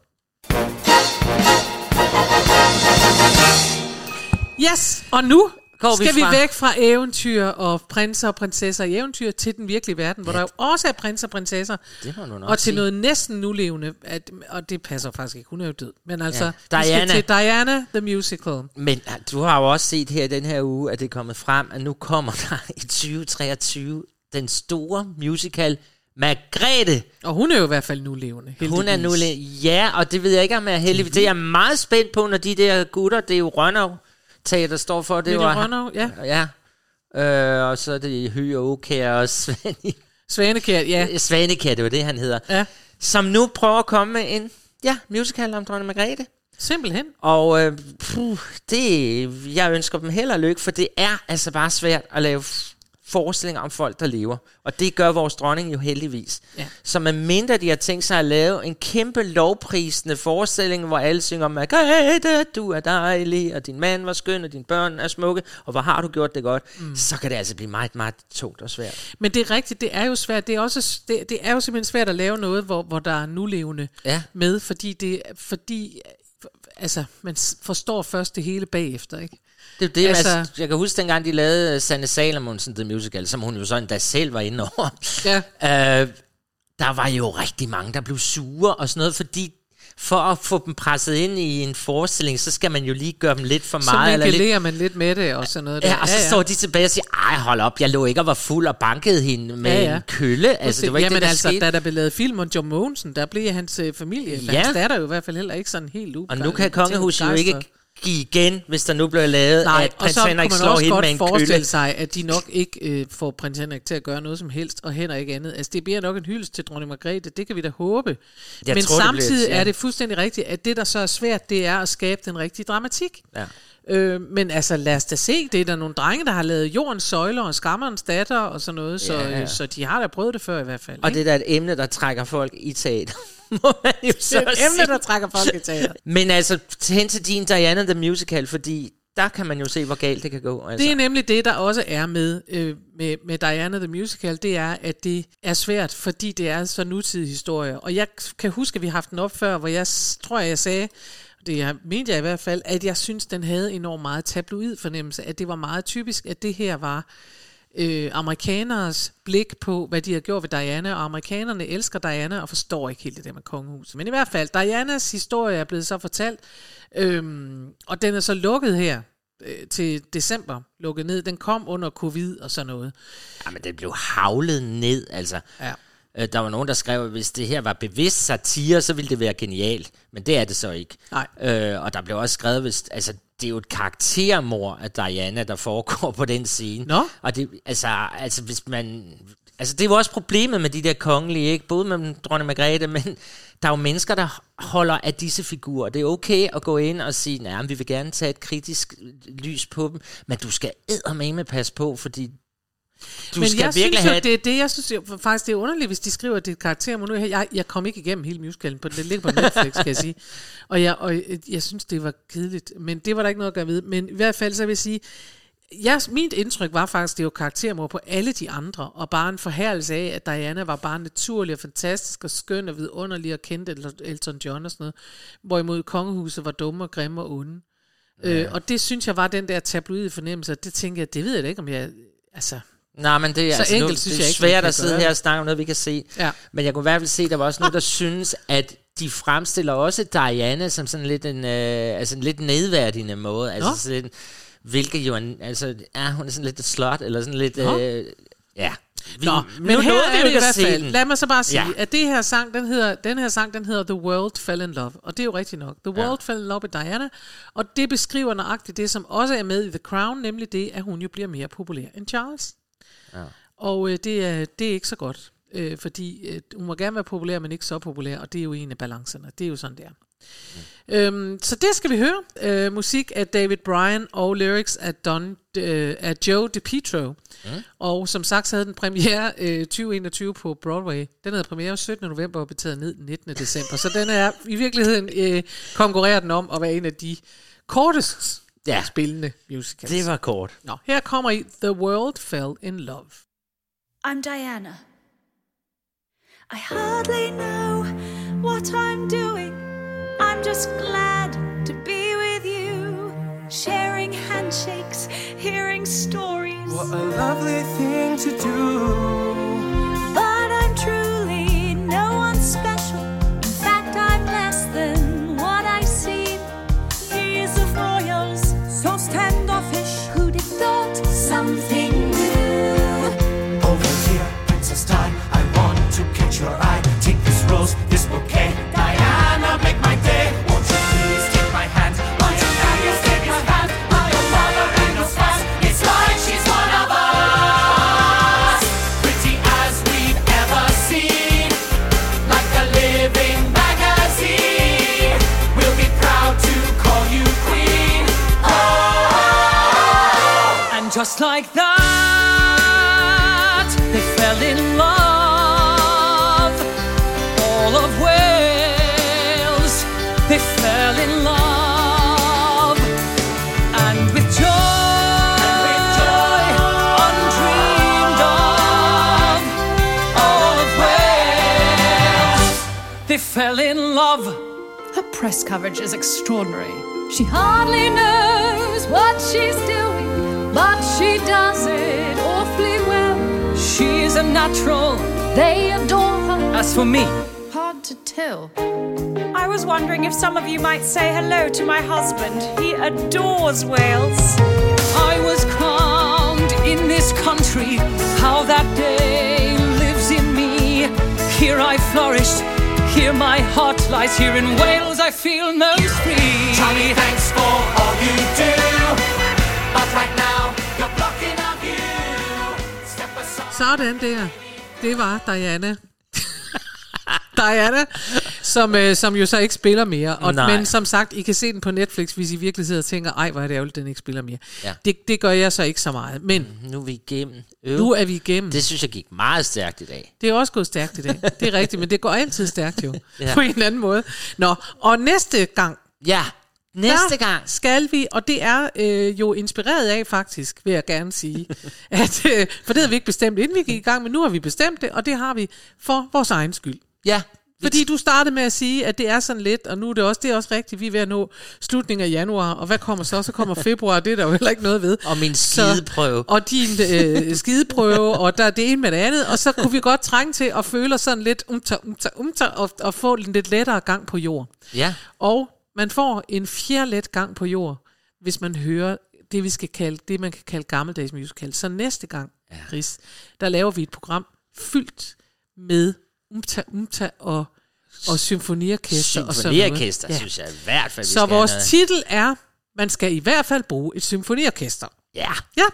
Yes, og nu Går vi skal vi, fra- væk fra eventyr og prinser og prinsesser i eventyr til den virkelige verden, hvor der jo også er prinser og prinsesser. Det må nok Og til sige. noget næsten nulevende, at, og det passer faktisk ikke, hun er jo død. Men altså, Ja, vi skal Diana. til Diana the Musical. Men du har jo også set her den her uge, at det er kommet frem, at nu kommer der i 2023 den store musical Margrethe. Og hun er jo i hvert fald nulevende. Hun er nu heldigvis. lidt- Ja, og det ved jeg ikke, om jeg er heldig. Det er jeg meget spændt på, når de der gutter, det er jo Rønnow Teater står for. Det Lille var, Rønnow, ja. Ja. Øh, og så er det Hy og Okær og Svane. Svanekær, ja. Svanekær, det var det, han hedder. Ja. Som nu prøver at komme med en ja, musical om dronning Margrethe. Simpelthen. Og øh, puh, det, jeg ønsker dem held og lykke, for det er altså bare svært at lave forestillinger om folk, der lever. Og det gør vores dronning jo heldigvis. Ja. Så med mindre de har tænkt sig at lave en kæmpe lovprisende forestilling, hvor alle synger Margrethe, du er dejlig, og din mand var skøn, og dine børn er smukke, og hvor har du gjort det godt, mm. så kan det altså blive meget, meget tungt og svært. Men det er rigtigt, det er jo svært. Det er, også, det, det er jo simpelthen svært at lave noget, hvor, hvor der er nulevende Ja. med, fordi det fordi altså, man forstår først det hele bagefter, ikke? Det det, Altså- altså, jeg kan huske dengang, de lavede øh, Sanne Salomonsen The Musical, som hun jo så endda selv var inde over. Ja. Øh, der var jo rigtig mange, der blev sure og sådan noget, fordi for at få dem presset ind i en forestilling, så skal man jo lige gøre dem lidt for Så meget. eller lidt, man lidt med det og sådan noget. Der. ja, og så står de tilbage og siger, ej hold op, jeg lå ikke og var fuld og bankede hende med Ja, ja. en kølle. Altså, det var ikke Jamen det, der altså, skete. da der blev lavet film om John Mogensen, der blev hans øh, familie, ja. Ja. hans datter jo i hvert fald heller ikke sådan helt Og ubegejstret. nu kan kongehuset jo ikke igen, hvis der nu bliver lavet, Nej, at og prins så Henrik slår hende med en forestille kølle. sig, at de nok ikke øh, får prins Henrik til at gøre noget som helst, og heller ikke andet. Altså, det bliver nok en hyldest til dronning Margrethe, det kan vi da håbe. Jeg Men tror, det bliver- samtidig ja. er det fuldstændig rigtigt, at det, der så er svært, det er at skabe den rigtige dramatik. Ja. Øh, men altså, lad os da se, det er der nogle drenge, der har lavet Jordens Søjler og Skammerens Datter og sådan noget, så, Ja, øh, så de har da prøvet det før i hvert fald. Og ikke? det er da et emne, der trækker folk i teater. Må man jo så Det er et emne, sige. der trækker folk i teater. Men altså, hen til din Diana the Musical, fordi der kan man jo se, hvor galt det kan gå. Altså. Det er nemlig det, der også er med, øh, med, med Diana the Musical, det er, at det er svært, fordi det er så nutidig historie. Og jeg kan huske, at vi har haft den op før, hvor jeg tror, jeg sagde, det jeg mente jeg i hvert fald, at jeg synes, den havde enormt meget tabloid fornemmelse, at det var meget typisk, at det her var øh, amerikaneres blik på, hvad de har gjort ved Diana, og amerikanerne elsker Diana og forstår ikke helt det der med kongehuset. Men i hvert fald, Dianas historie er blevet så fortalt, øhm, og den er så lukket her øh, til december, lukket ned. Den kom under covid og sådan noget. Jamen, den blev havlet ned, altså. Ja. Øh, Der var nogen, der skrev, at hvis det her var bevidst satire, så ville det være genialt. Men det er det så ikke. Nej. Øh, og der blev også skrevet, hvis, altså, det er jo et karaktermor af Diana, der foregår på den scene. Nå. Og det, altså, altså, hvis man... Altså, det er jo også problemet med de der kongelige, ikke? Både med dronning Margrethe, men der er jo mennesker, der holder af disse figurer. Det er okay at gå ind og sige, nej, vi vil gerne tage et kritisk lys på dem, men du skal eddermame passe på, fordi du Men skal jeg virkelig synes jo, have et det er det, jeg synes jo, faktisk, det er underligt, hvis de skriver, at det er et karakter. Men nu, jeg, jeg, jeg kom ikke igennem hele musicalen, på, det ligger på Netflix, skal jeg sige. Og jeg, og jeg, synes, det var kedeligt, men det var der ikke noget at gøre ved. Men i hvert fald, så vil jeg sige, jeg, mit indtryk var faktisk, det var karaktermord på alle de andre, og bare en forhærelse af, at Diana var bare naturlig og fantastisk og skøn og vidunderlig og kendte El- Elton John og sådan noget, hvorimod kongehuset var dumme og grimme og onde. Ja. Øh, og det synes jeg var den der tabloide fornemmelse, og det tænker jeg, det ved jeg da ikke, om jeg... Altså, Nej, men det er, Så altså, enkelt nu, synes det er jeg ikke, svært kan at sidde her og snakke om noget, vi kan se. Ja. Men jeg kunne i hvert fald se, at der var også nogen, der synes, at de fremstiller også Diana som sådan lidt en, øh, altså en lidt nedværdigende måde. Altså Nå. sådan, hvilket jo en- altså, ja, hun er sådan lidt et slot, eller sådan lidt, Nå. øh, ja. Vi, Nå, nu men her nåede vi er det i ikke hvert fald. den. Lad mig så bare sige, Ja. ja. at det her sang, den, hedder, den her sang, den hedder The World Fell in Love. Og det er jo rigtigt nok. The World Fell in Love med Diana. Og det beskriver nøjagtigt det, som også er med i The Crown, nemlig det, at hun jo bliver mere populær end Charles. Ja. Og øh, det, er, det er ikke så godt. Øh, fordi øh, hun må gerne være populær, men ikke så populær. Og det er jo en af balancerne. Det er jo sådan, det er. Øhm, så det skal vi høre. Øh, musik af David Bryan og lyrics af, Don, øh, af Joe DiPietro. Mm. Og som sagt, så havde den premiere øh, 2021 på Broadway. Den havde premiere 17. november og blev taget ned 19. december. Så den er i virkeligheden øh, konkurrerer den om at være en af de kortest Ja. spillende musicals. Det var kort. Nå, her kommer I The World Fell in Love. I'm Diana. I hardly know what I'm doing. I'm just glad to be with you, sharing handshakes, hearing stories. What a lovely thing to do. Fell in love. Her press coverage is extraordinary. She hardly knows what she's doing, but she does it awfully well. She's a natural. They adore her. As for me, Hard to tell. I was wondering if some of you might say hello to my husband. He adores Wales. I was crowned in this country. How that day lives in me. Here I flourished. Here my heart lies, here in Wales I feel most free. Charlie, thanks for all you do. But right now, you're blocking our view. Sådan der. Det var Diana. Diana. Som, øh, som jo så ikke spiller mere. Og, Nej. men som sagt, I kan se den på Netflix, hvis I virkelig sidder og tænker, ej, hvor er det ærgerligt, den ikke spiller mere. Ja. Det, det gør jeg så ikke så meget. Men Nu er vi igennem. Øv. nu er vi igennem. Det synes jeg gik meget stærkt i dag. Det er også gået stærkt i dag. Det er rigtigt, men det går altid stærkt jo. Ja. På en eller anden måde. Nå, og næste gang. Ja, næste der gang. skal vi, og det er øh, jo inspireret af faktisk, vil jeg gerne sige. at, øh, for det havde vi ikke bestemt, inden vi gik i gang, men nu har vi bestemt det, og det har vi for vores egen skyld. Ja. Fordi du startede med at sige, at det er sådan lidt, og nu er det også, det er også rigtigt, vi er ved at nå slutningen af januar, og hvad kommer så? Så kommer februar, det er der jo heller ikke noget ved. Og min Så- skideprøve. og din øh, skideprøve, og der er det ene med det andet, og så kunne vi godt trænge til at føle os sådan lidt umta, umta, umta, og, og få en lidt lettere gang på jord. Ja. Og man får en fjerlet gang på jord, hvis man hører det, vi skal kalde, det man kan kalde gammeldags musical. Så næste gang, ja. Chris, der laver vi et program fyldt med umta, umta og, og symfoniorkester. og sådan noget. Symfoniorkester, synes jeg i hvert fald, vi Så skal have vores noget. titel er, man skal i hvert fald bruge et symfoniorkester. Ja. Ja,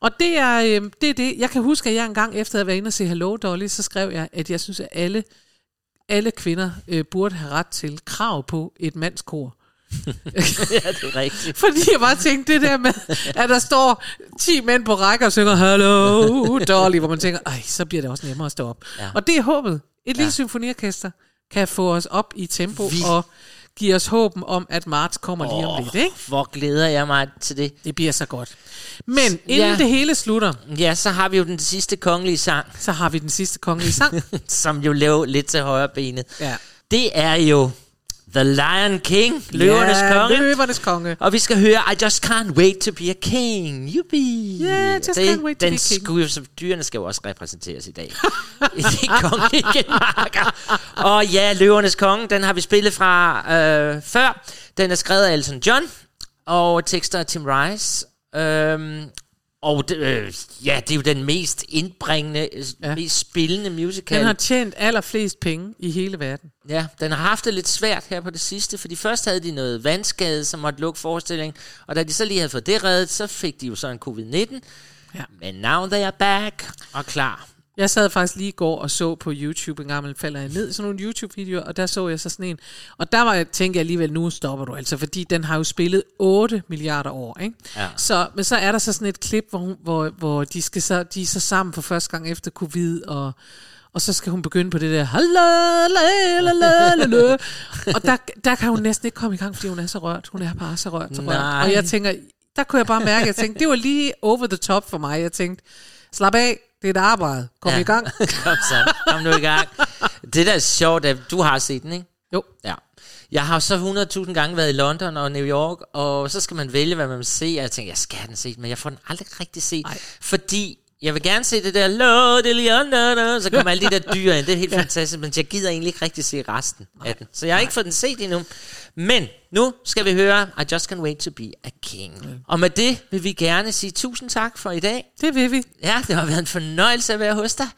og det er, øh, det er det. Jeg kan huske, at jeg engang efter at have været inde og se Hello Dolly, så skrev jeg, at jeg synes, at alle, alle kvinder øh, burde have ret til krav på et mandskor. ja, det er rigtigt. Fordi jeg bare tænkte det der med, at der står 10 mænd på række og synger Hello Dolly, hvor man tænker, ej, så bliver det også nemmere at stå op. Ja. Og det er håbet. Et Ja. lille symfoniorkester kan få os op i tempo Vi. og give os håben om, at marts kommer lige om lidt. Ikke? Hvor glæder jeg mig til det. Det bliver så godt. Men inden Ja. det hele slutter, Ja, så har vi jo den sidste kongelige sang, så har vi den sidste kongelige sang. som jo lever lidt til højre benet. ja. Det er jo The Lion King, løvernes ja, konge. Løvernes konge. Og vi skal høre I Just Can't Wait to Be a King. Yuppie. Yeah, just det, can't wait to den be king. Skulle, så dyrene skal jo også repræsenteres i dag. I de kongelige marker. Og ja, Løvernes Konge, den har vi spillet fra øh, før. Den er skrevet af Elton John, og tekster af Tim Rice. Øhm, og det, øh, ja, det er jo den mest indbringende, ja. Ja. mest spillende musical. Den har tjent allerflest penge i hele verden. Ja, den har haft det lidt svært her på det sidste, fordi først havde de noget vandskade, som måtte lukke forestillingen, og da de så lige havde fået det reddet, så fik de jo så en covid-19. Ja. Men now they are back og klar. Jeg sad faktisk lige i går og så på YouTube en gang, falder jeg ned i sådan nogle YouTube-videoer, og der så jeg så sådan en. Og der var jeg, tænkte jeg alligevel, nu stopper du altså, fordi den har jo spillet 8 milliarder år, ikke? Ja. Så, men så er der så sådan et klip, hvor, hun, hvor, hvor de, skal så, de er så sammen for første gang efter covid, og, og så skal hun begynde på det der, og der, der kan hun næsten ikke komme i gang, fordi hun er så rørt. Hun er bare så rørt, så rørt. Nej. Og jeg tænker, der kunne jeg bare mærke, jeg tænkte, det var lige over the top for mig. Jeg tænkte, slap af, det er et arbejde. Kom Ja. i gang. Kom så, kom nu i gang. Det der er sjovt, at du har set den, ikke? Jo. Ja. Jeg har så 100.000 gange været i London og New York, og så skal man vælge, hvad man vil se, og jeg tænker, jeg skal have den set, men jeg får den aldrig rigtig set, Ej. fordi jeg vil gerne se det der, Lord, så kommer alle de der dyr ind, det er helt ja. fantastisk, men jeg gider egentlig ikke rigtig se resten Nej. af den. Så jeg har ikke fået den set endnu. Men nu skal vi høre I Just Can't Wait to Be a King. Mm. Og med det vil vi gerne sige tusind tak for i dag. Det vil vi. Ja, det har været en fornøjelse at være hos dig.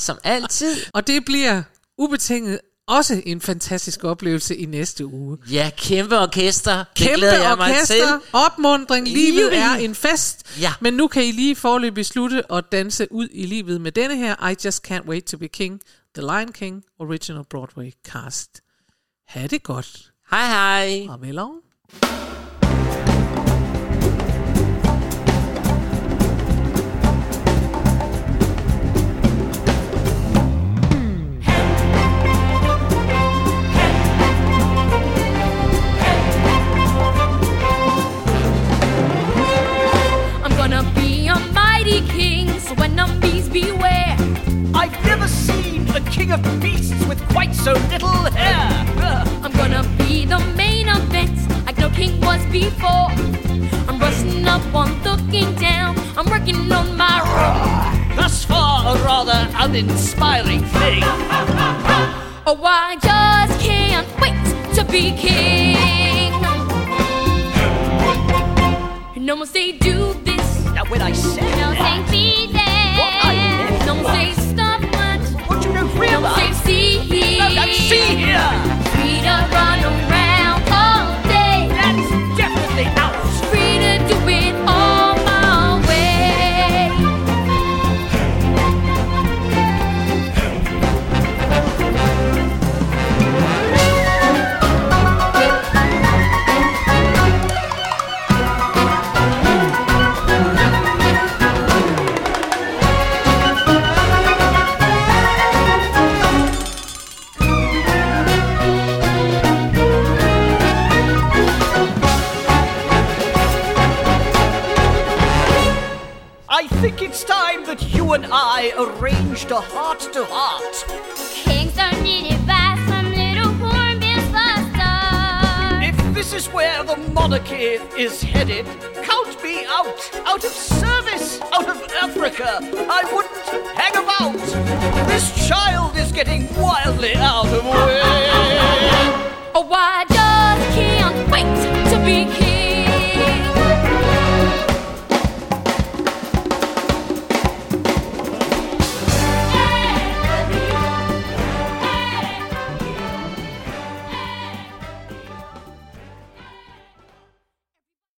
Som altid. Og det bliver ubetinget også en fantastisk oplevelse i næste uge. Ja, kæmpe orkester. det Kæmpe glæder jeg mig til. orkester, opmundring, livet er en fest. Ja. Men nu kan I lige forløbig slutte og danse ud i livet med denne her I Just Can't Wait to Be King, The Lion King Original Broadway Cast. Ha' det godt. Hej hej. Og vel king of beasts with quite so little hair. I'm gonna be the main event, like no king was before. I'm brushing up on looking down, I'm working on my roar. Thus far, a rather uninspiring thing. Oh, I just can't wait to be king. No one say do this. Now, when I said No say much. what you don't No realize. say see here. No, no, see here. Free to run around I arranged a heart to heart. Kings don't need advice from little hornbills stars. If this is where the monarchy is headed, count me out. Out of service, out of Africa, I wouldn't hang about. This child is getting wildly out of way. Oh, why does a king wait to be